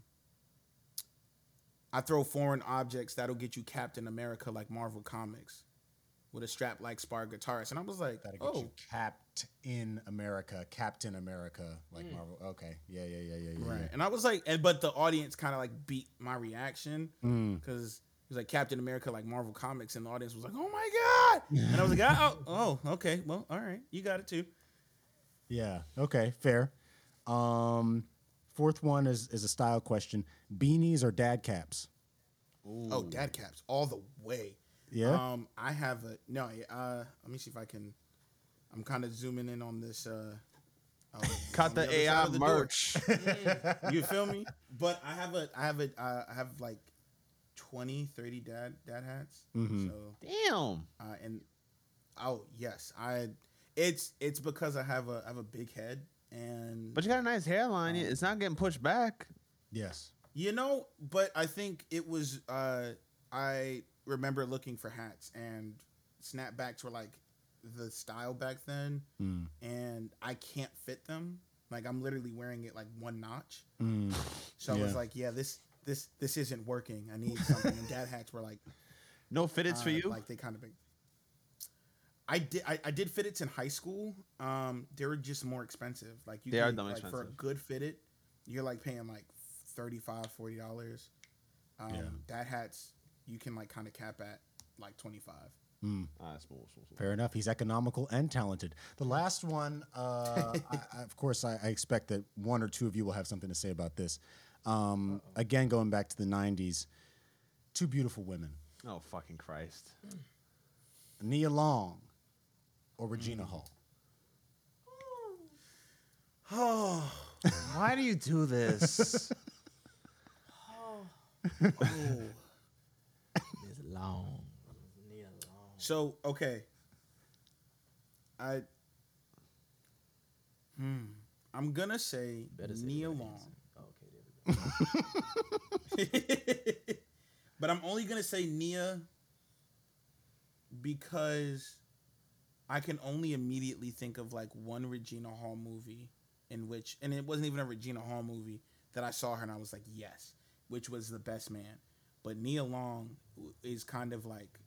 "I throw foreign objects that'll get you Captain America like Marvel Comics, with a strap like Spar guitarist." And I was like, That'll get "Oh, you capped in America, Captain America, like Marvel. Okay, yeah, yeah, yeah, yeah, yeah. right." And I was like, and but the audience kind of like beat my reaction Mm. because. He was like Captain America, like Marvel Comics, and the audience was like, "Oh my god!" And I was like, "Oh, oh, okay, well, all right, you got it too." Yeah. Okay. Fair. Um, fourth one is is a style question: beanies or dad caps? Oh, dad caps all the way. Yeah. Um, I have a no. Uh, let me see if I can. I'm kind of zooming in on this. Uh, uh, Caught on the AI of the door. merch. You feel me? But I have a. I have a. Uh, I have like 20, 30 dad dad hats. Mhm. So Damn. uh, and oh yes, I. It's it's because I have a I have a big head and But you got a nice hairline. It's not getting pushed back. yes. You know, but I think it was. Uh, I remember looking for hats and snapbacks were like the style back then, Mm. and I can't fit them. Like I'm literally wearing it like one notch. Mm. So I was like, yeah, this this this isn't working. I need something. and dad hats were like, No fitteds for uh, you. Like they kind of big. I did I, I did fitteds in high school. Um, they were just more expensive. Like you They are can, dumb like for a good fitted, you're like paying like 35 40 dollars. Um, Yeah. dad hats you can like kind of cap at like 25. Mm. Ah. Fair enough. He's economical and talented. The last one, uh, I, I, of course, I, I expect that one or two of you will have something to say about this. Um, again, going back to the '90s, two beautiful women, Oh fucking Christ. Nia Long or Regina Hall. Oh, Why do you do this? It's long. Nia Long. so okay. I hmm. I'm gonna say Better say Nia Evan Long. Hansen. Okay, there we go. but I'm only gonna say Nia because I can only immediately think of like one Regina Hall movie in which, and it wasn't even a Regina Hall movie that I saw her and I was like, yes, which was The Best Man. But Nia Long is kind of like,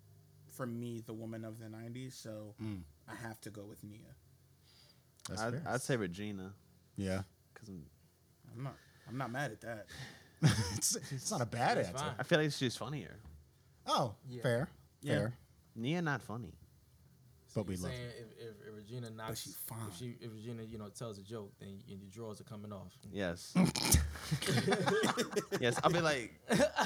for me, the woman of the '90s, so Mm. I have to go with Nia. That's I'd. I'd say Regina yeah, because I'm. I'm not, I'm not mad at that. it's, it's not a bad That's answer. fine. I feel like she's funnier. Oh, Yeah. fair, Yeah. fair. Nia not funny. But So we you're love saying if, if, if Regina knocks, she fine. if she if Regina you know tells a joke, then y- your drawers are coming off. Yes. yes. I'll be like,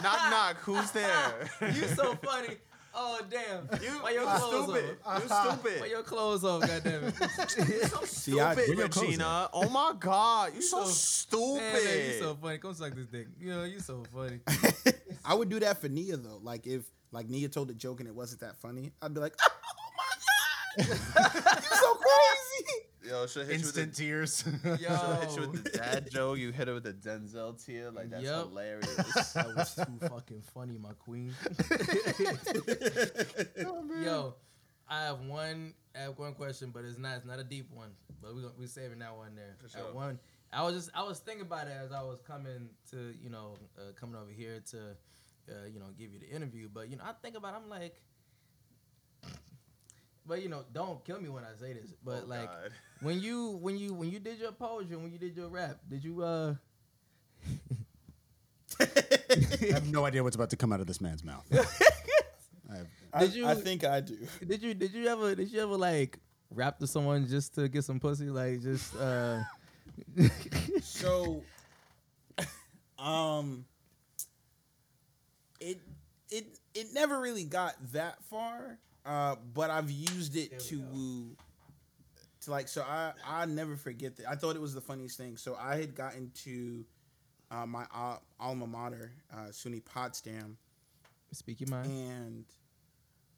knock knock. Who's there? you so funny. Oh damn! You, Why your clothes stupid. off? You uh-huh. Why stupid. your clothes off? Goddamn it! See, I, Stupid, Where your clothes Regina. Oh my God, you so, so- stupid. Man, man, you so funny. Come suck this dick. You know you so funny. I would do that for Nia though. Like if like Nia told a joke and it wasn't that funny, I'd be like, "Oh my god, you're so crazy!" Yo, should hit Instant you tears. with the, Yo, should hit you with the dad joke. You hit her with the Denzel tear. Like that's Yup. hilarious. that was too fucking funny, my queen. Yo, I have one. I have one question, but it's not. It's not a deep one. But we gon- we saving that one there. For I have sure. one. I was just. I was thinking about it as I was coming to you know uh, coming over here to uh, you know give you the interview. But you know I think about. It, I'm like. But you know, don't kill me when I say this. But Oh, like God. when you when you when you did your poetry, when you did your rap, did you uh I have no idea what's about to come out of this man's mouth. I have, Did you- I think I do. Did you did you ever did you ever like rap to someone just to get some pussy? Like just uh So, um, it it it never really got that far, uh, but I've used it to to like. So I I never forget that. I thought it was the funniest thing. So I had gotten to uh, my al- alma mater, uh, SUNY Potsdam, speak your mind. and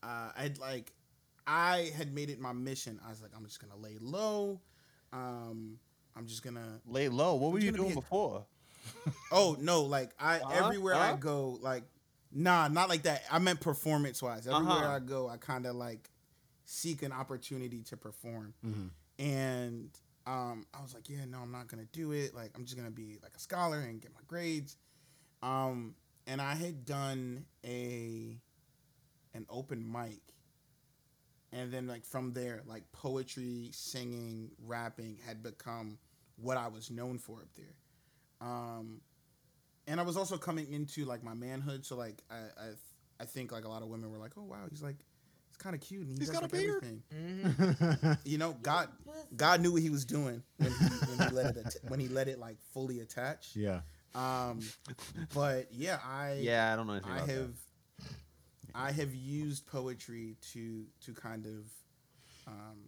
uh, I'd like I had made it my mission. I was like, I'm just gonna lay low. Um, I'm just gonna Lay low. What were You're you gonna be doing a- before? Oh no, like I Uh-huh, everywhere I go, like Nah, not like that. I meant performance wise. Everywhere Uh-huh. I go, I kind of like seek an opportunity to perform. Mm-hmm. And um, I was like, yeah, no, I'm not gonna do it. Like, I'm just gonna be like a scholar and get my grades. Um, and I had done a an open mic, and then like from there, like poetry, singing, rapping had become what I was known for up there. Um, and I was also coming into like my manhood, so like I I, I think like a lot of women were like, oh wow, he's like he's kind of cute and he He's does got a like beard. everything. You know, God God knew what he was doing when he, when he let it att- when he let it like fully attach. yeah. Um, but yeah, I Yeah, I don't know anything I about have I have used poetry to to kind of um,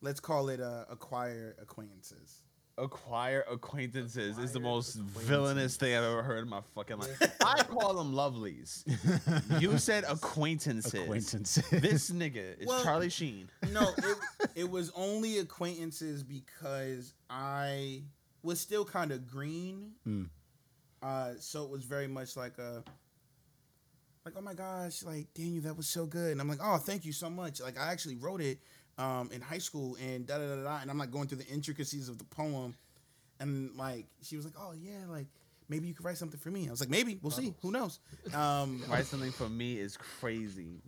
let's call it uh, acquire acquaintances. That. Acquire acquaintances is the most villainous thing I've ever heard in my fucking life. I call them lovelies. You said acquaintances. Acquaintances. This nigga is Well- Charlie Sheen. No, it, it was only acquaintances because I was still kind of green. Mm. Uh, so it was very much like a like oh my gosh, like Daniel, that was so good, and I'm like oh thank you so much. Like I actually wrote it um, in high school and da da da da, and I'm like going through the intricacies of the poem, and like she was like oh yeah, like maybe you could write something for me. I was like maybe we'll see, who knows. Um, Write something for me is crazy.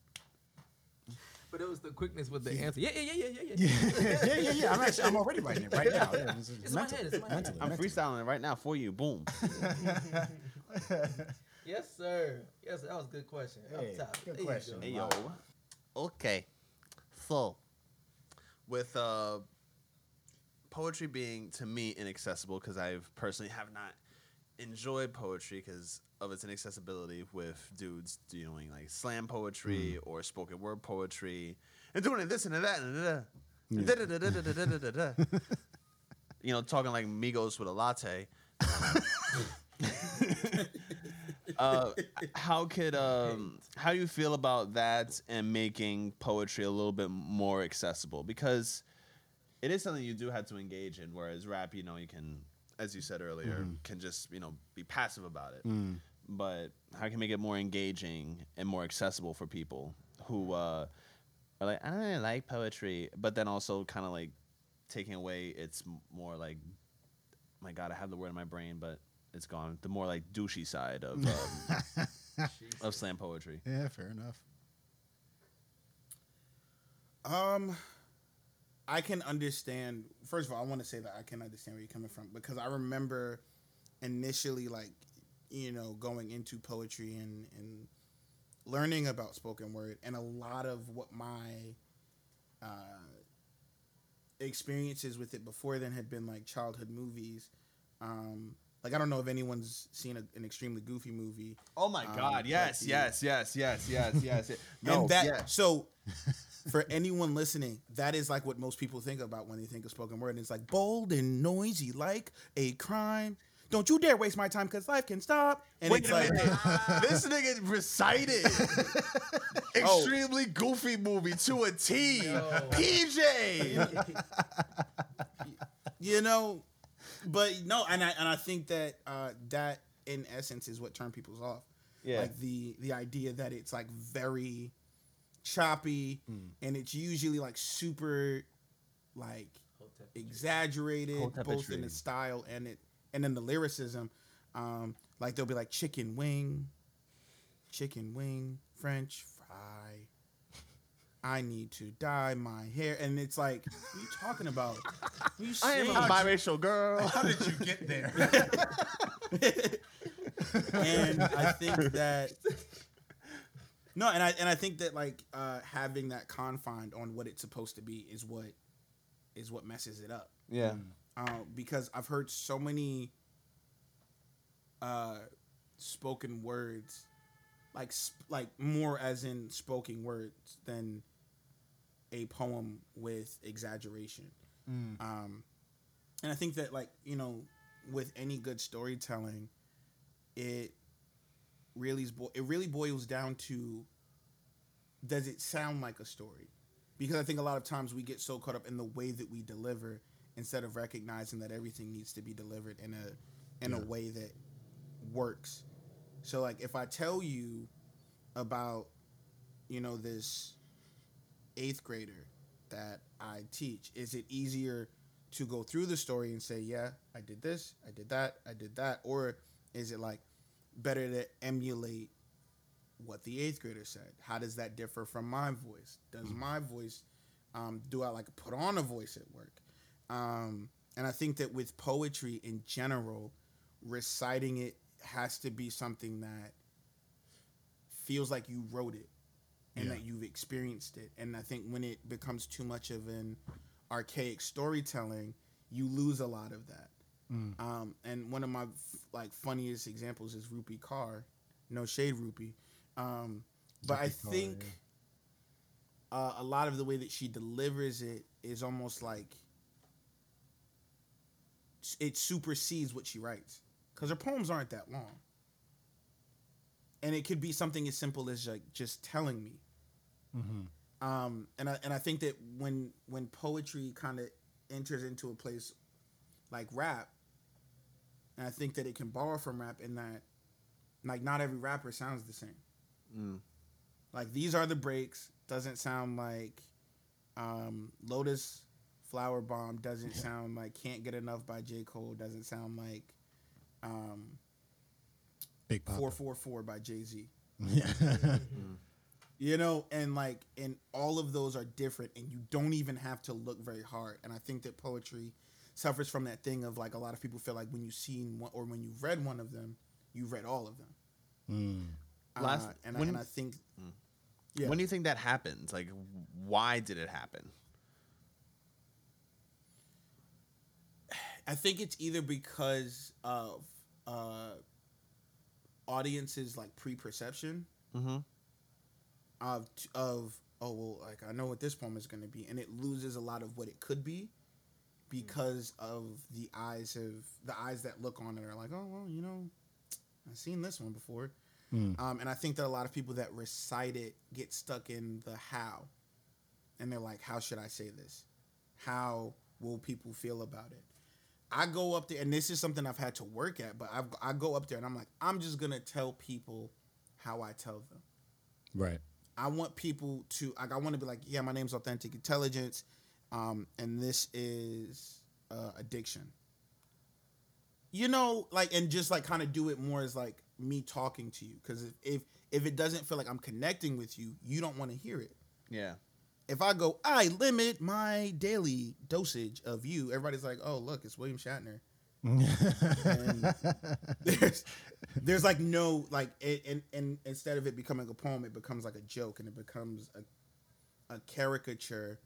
But it was the quickness with the answer. Yeah, yeah, yeah, yeah, yeah, yeah. yeah, yeah, yeah, yeah. I'm actually, I'm already writing it right now. Yeah, this is It's in my head, it's in my head. mentally, I'm mentally. freestyling right now for you. Boom. Yes, sir. Yes, that was a good question. Hey, Up top. good There you question. go. Hey yo. Okay. So, with uh, poetry being to me inaccessible because I personally have not enjoyed poetry because of its inaccessibility with dudes doing like slam poetry mm. or spoken word poetry and doing it this and that and da yeah. you know talking like Migos with a latte. uh, how could um how do you feel about that and making poetry a little bit more accessible? Because it is something you do have to engage in whereas rap you know you can as you said earlier can just you know be passive about it. But how can you make it more engaging and more accessible for people who uh are like i don't really like poetry but then also kind of like taking away its more like my god i have the word in my brain but it's gone the more like douchey side of um, of slam poetry. Yeah, fair enough. Um, I can understand. First of all, I want to say that I can understand where you're coming from because I remember initially, like, you know, going into poetry and and learning about spoken word, and a lot of what my uh, experiences with it before then had been like childhood movies. Um, like I don't know if anyone's seen a, an extremely goofy movie. Oh my Um, god! Yes, but yes, yes, yes, yes, yes. yes. No, and that yeah. so for anyone listening, that is like what most people think about when they think of spoken word. And it's like bold and noisy, like a crime. Don't you dare waste my time because life can stop. And Wait it's a like minute. this nigga recited extremely goofy movie to a T. PJ. you know, but no, and I and I think that uh, that in essence is what turned people's off. Yeah. Like the the idea that it's like very choppy and it's usually like super like exaggerated both in the style and it and in the lyricism. Um, like they'll be like chicken wing, chicken wing, French fry. I need to dye my hair, and it's like, what are you talking about? You I am a biracial girl. How did you get there? and I think that no, and I and I think that like uh, having that confined on what it's supposed to be is what is what messes it up. Yeah. Uh, because I've heard so many uh, spoken words, like sp- like more as in spoken words than a poem with exaggeration. Um, and I think that like you know, with any good storytelling, it really is bo- it really boils down to does it sound like a story? Because I think a lot of times we get so caught up in the way that we deliver instead of recognizing that everything needs to be delivered in a in a way that works So like if I tell you about you know this eighth grader that I teach, is it easier to go through the story and say, yeah, I did this, I did that, I did that, or is it like better to emulate what the eighth grader said? How does that differ from my voice? Does my voice um, do I like put on a voice at work? Um, and I think that with poetry in general, reciting it has to be something that feels like you wrote it and Yeah. that you've experienced it. And I think when it becomes too much of an archaic storytelling, you lose a lot of that. Um, and one of my f- like funniest examples is Rupi Kaur. No shade, Rupi. Um, but I Rupi Kaur, think uh, a lot of the way that she delivers it is almost like it supersedes what she writes because her poems aren't that long and it could be something as simple as like just telling me. Um and i and i think that when when poetry kind of enters into a place like rap and i think that it can borrow from rap in that like not every rapper sounds the same. Mm. like these are the breaks doesn't sound like um lotus flower bomb doesn't sound like can't get enough by j. Cole doesn't sound like um Big Poppa. 4:44 by jay-z Yeah. you know and like and all of those are different and you don't even have to look very hard and i think that poetry suffers from that thing of like a lot of people feel like when you've seen one or when you've read one of them you've read all of them Mm. Last- uh, and, I, when- and i think Yeah. When do you think that happened? Like, why did it happen? I think it's either because of uh, audiences like pre-perception Mm-hmm. of of oh well like I know what this poem is going to be and it loses a lot of what it could be because of the eyes of the eyes that look on it are like oh well you know I've seen this one before. Um, and I think that a lot of people that recite it get stuck in the how and they're like how should I say this? How will people feel about it I go up there and this is something I've had to work at but I've, I go up there and I'm like I'm just gonna tell people how I tell them Right. I want people to like I want to be like, yeah, my name's Authentic Intelligence, um, and this is uh, addiction. You know, like and just like kind of do it more as like me talking to you because if, if if it doesn't feel like I'm connecting with you, you don't want to hear it. Yeah. If I go, I limit my daily dosage of you. Everybody's like, oh look, it's William Shatner. and there's there's like no like it, and and instead of it becoming a poem it becomes like a joke and it becomes a a caricature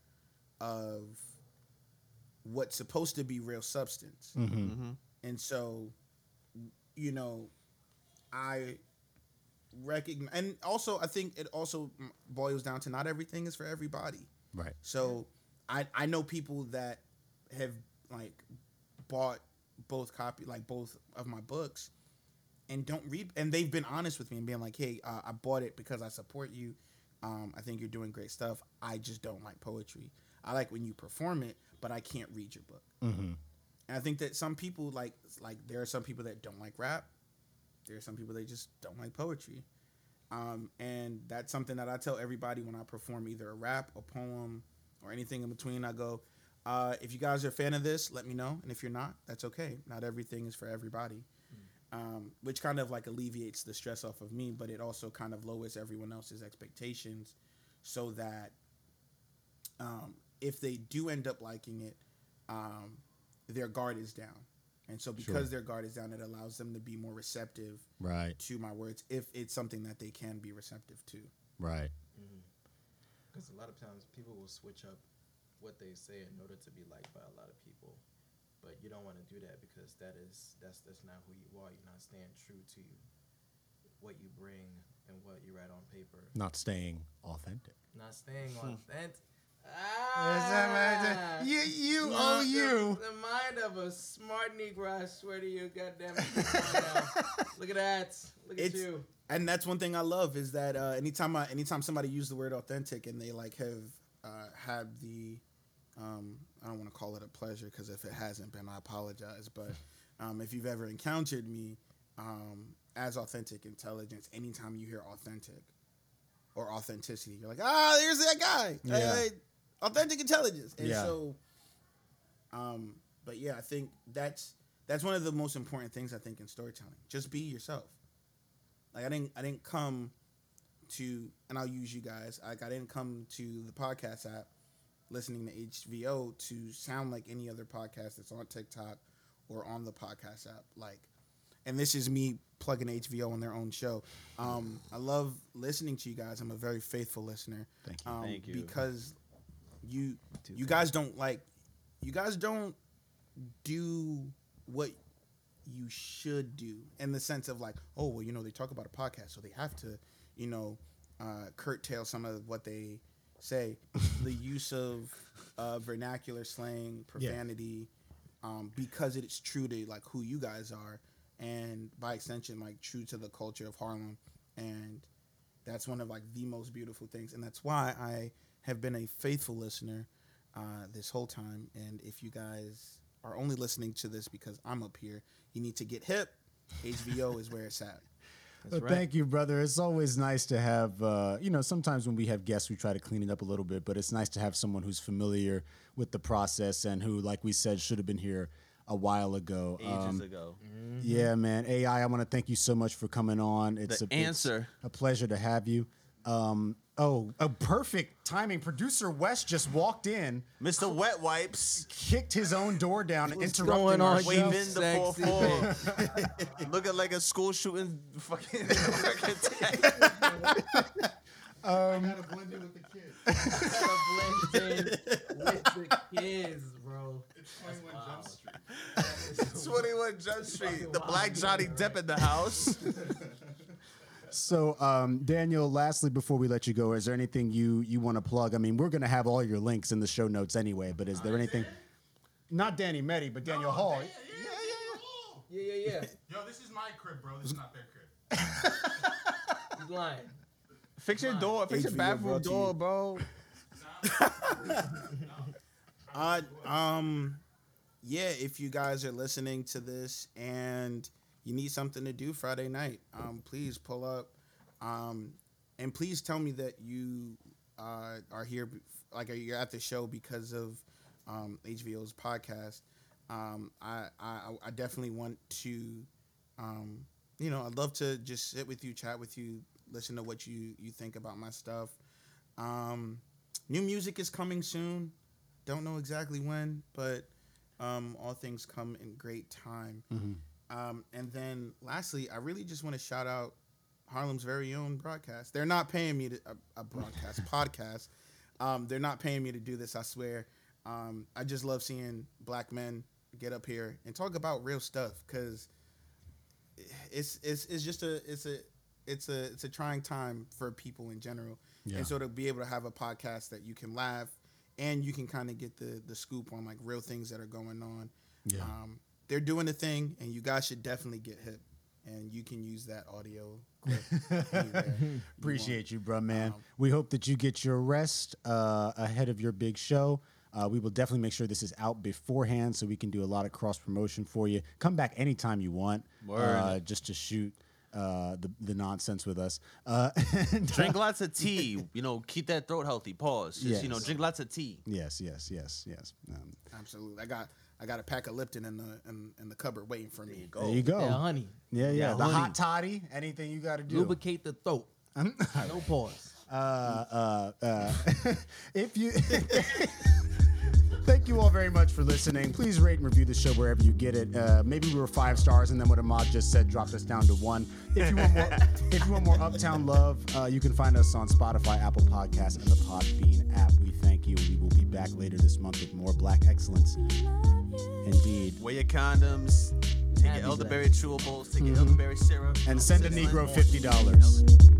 of what's supposed to be real substance Mm-hmm. and so you know i recognize and also i think it also boils down to not everything is for everybody right. so I I know people that have like bought both copy like both of my books and don't read and they've been honest with me and being like, "Hey, uh, I bought it because I support you. Um, I think you're doing great stuff. I just don't like poetry. I like when you perform it, but I can't read your book." Mm-hmm. And I think that some people like like there are some people that don't like rap. There are some people that just don't like poetry. Um, and that's something that I tell everybody when I perform either a rap, a poem, or anything in between. I go, uh, if you guys are a fan of this, let me know. And if you're not, that's okay. Not everything is for everybody. Um, which kind of like alleviates the stress off of me, but it also kind of lowers everyone else's expectations so that um, if they do end up liking it, um, their guard is down. And so because Sure. their guard is down, it allows them to be more receptive Right. to my words if it's something that they can be receptive to. Right. Mm-hmm. Because a lot of times people will switch up what they say in order to be liked by a lot of people, but you don't want to do that because that is that's that's not who you are. You're not staying true to you, what you bring and what you write on paper. Not staying authentic. Not staying hmm. authentic. Ah, you, you, Not the- you. The mind of a smart Negro, I swear to you, goddamn it. Look at that. Look at you. And that's one thing I love is that uh, anytime I anytime somebody use the word authentic and they like have uh, had the um, I don't want to call it a pleasure because if it hasn't been, I apologize. But um, if you've ever encountered me um, as authentic intelligence. Anytime you hear authentic or authenticity, you're like, ah, there's that guy. Yeah. Uh, authentic intelligence. And Yeah. so, um, but yeah, I think that's that's one of the most important things I think in storytelling. Just be yourself. Like I didn't I didn't come to and I'll use you guys. Like I didn't come to the podcast app listening to HVO to sound like any other podcast that's on TikTok or on the podcast app. Like and this is me plugging HVO on their own show. Um, I love listening to you guys. I'm a very faithful listener. Thank you. Um, Thank you. Because you you guys don't like you guys don't do what you should do in the sense of like, oh well, you know, they talk about a podcast, so they have to, you know, uh, curtail some of what they say. the use of uh, vernacular slang, profanity, um, because it is true to like who you guys are, and by extension, like true to the culture of Harlem, and that's one of like the most beautiful things, and that's why I have been a faithful listener uh, this whole time. And if you guys are only listening to this because I'm up here, you need to get hip. HVO is where it's at. Well, thank you, brother. It's always nice to have, uh, you know, sometimes when we have guests, we try to clean it up a little bit, but it's nice to have someone who's familiar with the process and who, like we said, should have been here a while ago. Ages Um, ago. Yeah, man. AI, I want to thank you so much for coming on. It's The a, it's answer. a pleasure to have you. Um, oh, a perfect timing. Producer West just walked in, Mr. Wet Wipes kicked his own door down, and What's interrupting going our on, show. waving the sexy 4-4. Looking like a school shooting fucking American tag. blend in with the kids, gotta blend in with the kids, bro. It's 21 Jump Street. 21 Jump Street. The black Johnny Depp in the house. So, um, Daniel, lastly, before we let you go, is there anything you you want to plug? I mean, we're going to have all your links in the show notes anyway, but is there anything? Not Danny Meddy, but Daniel Hall. Yeah, yeah, yeah. Yeah. yeah. Yo, this is my crib, bro. This is not their crib. He's lying. Fix your door. Fix your HVO bathroom brought to door, you. bro. Uh, um, yeah, if you guys are listening to this and you need something to do Friday night, um, please pull up. Um, and please tell me that you uh, are here, like you're at the show because of um, HVO's podcast. Um, I, I I definitely want to, um, you know, I'd love to just sit with you, chat with you, listen to what you you think about my stuff. Um, new music is coming soon. Don't know exactly when, but um, all things come in great time. Um, and then lastly, I really just want to shout out Harlem's very own broadcast. They're not paying me to a, a broadcast podcast. Um, they're not paying me to do this. I swear. Um, I just love seeing black men get up here and talk about real stuff because it's it's it's just a it's a it's a it's a trying time for people in general. Yeah. And so to be able to have a podcast that you can laugh and you can kind of get the the scoop on like real things that are going on. Yeah. Um, they're doing the thing, and you guys should definitely get hip. And you can use that audio. Clip anywhere you Appreciate you, bro, man. Um, we hope that you get your rest uh, ahead of your big show. Uh, we will definitely make sure this is out beforehand so we can do a lot of cross promotion for you. Come back anytime you want, uh, just to shoot uh, the the nonsense with us. Uh, and, uh, Drink lots of tea. You know, keep that throat healthy. Pause. Just, you know, drink lots of tea. yes, yes, yes, yes. Um, Absolutely. I got I got a pack of Lipton in the in, in the cupboard waiting for me. there you go. Yeah, honey. Yeah, yeah. Yeah, the honey. hot toddy. Anything you got to do. Lubricate the throat. no pause. uh, uh, uh, if you thank you all very much for listening please rate and review the show wherever you get it uh, maybe we were five stars and then what Ahmad just said dropped us down to one if you want more if you want more uptown love uh, you can find us on spotify apple Podcasts, and the podbean app we thank you we will be back later this month with more black excellence indeed Wear your condoms. Take Happy your elderberry chewables. Take your mm-hmm. elderberry syrup. and send a negro $50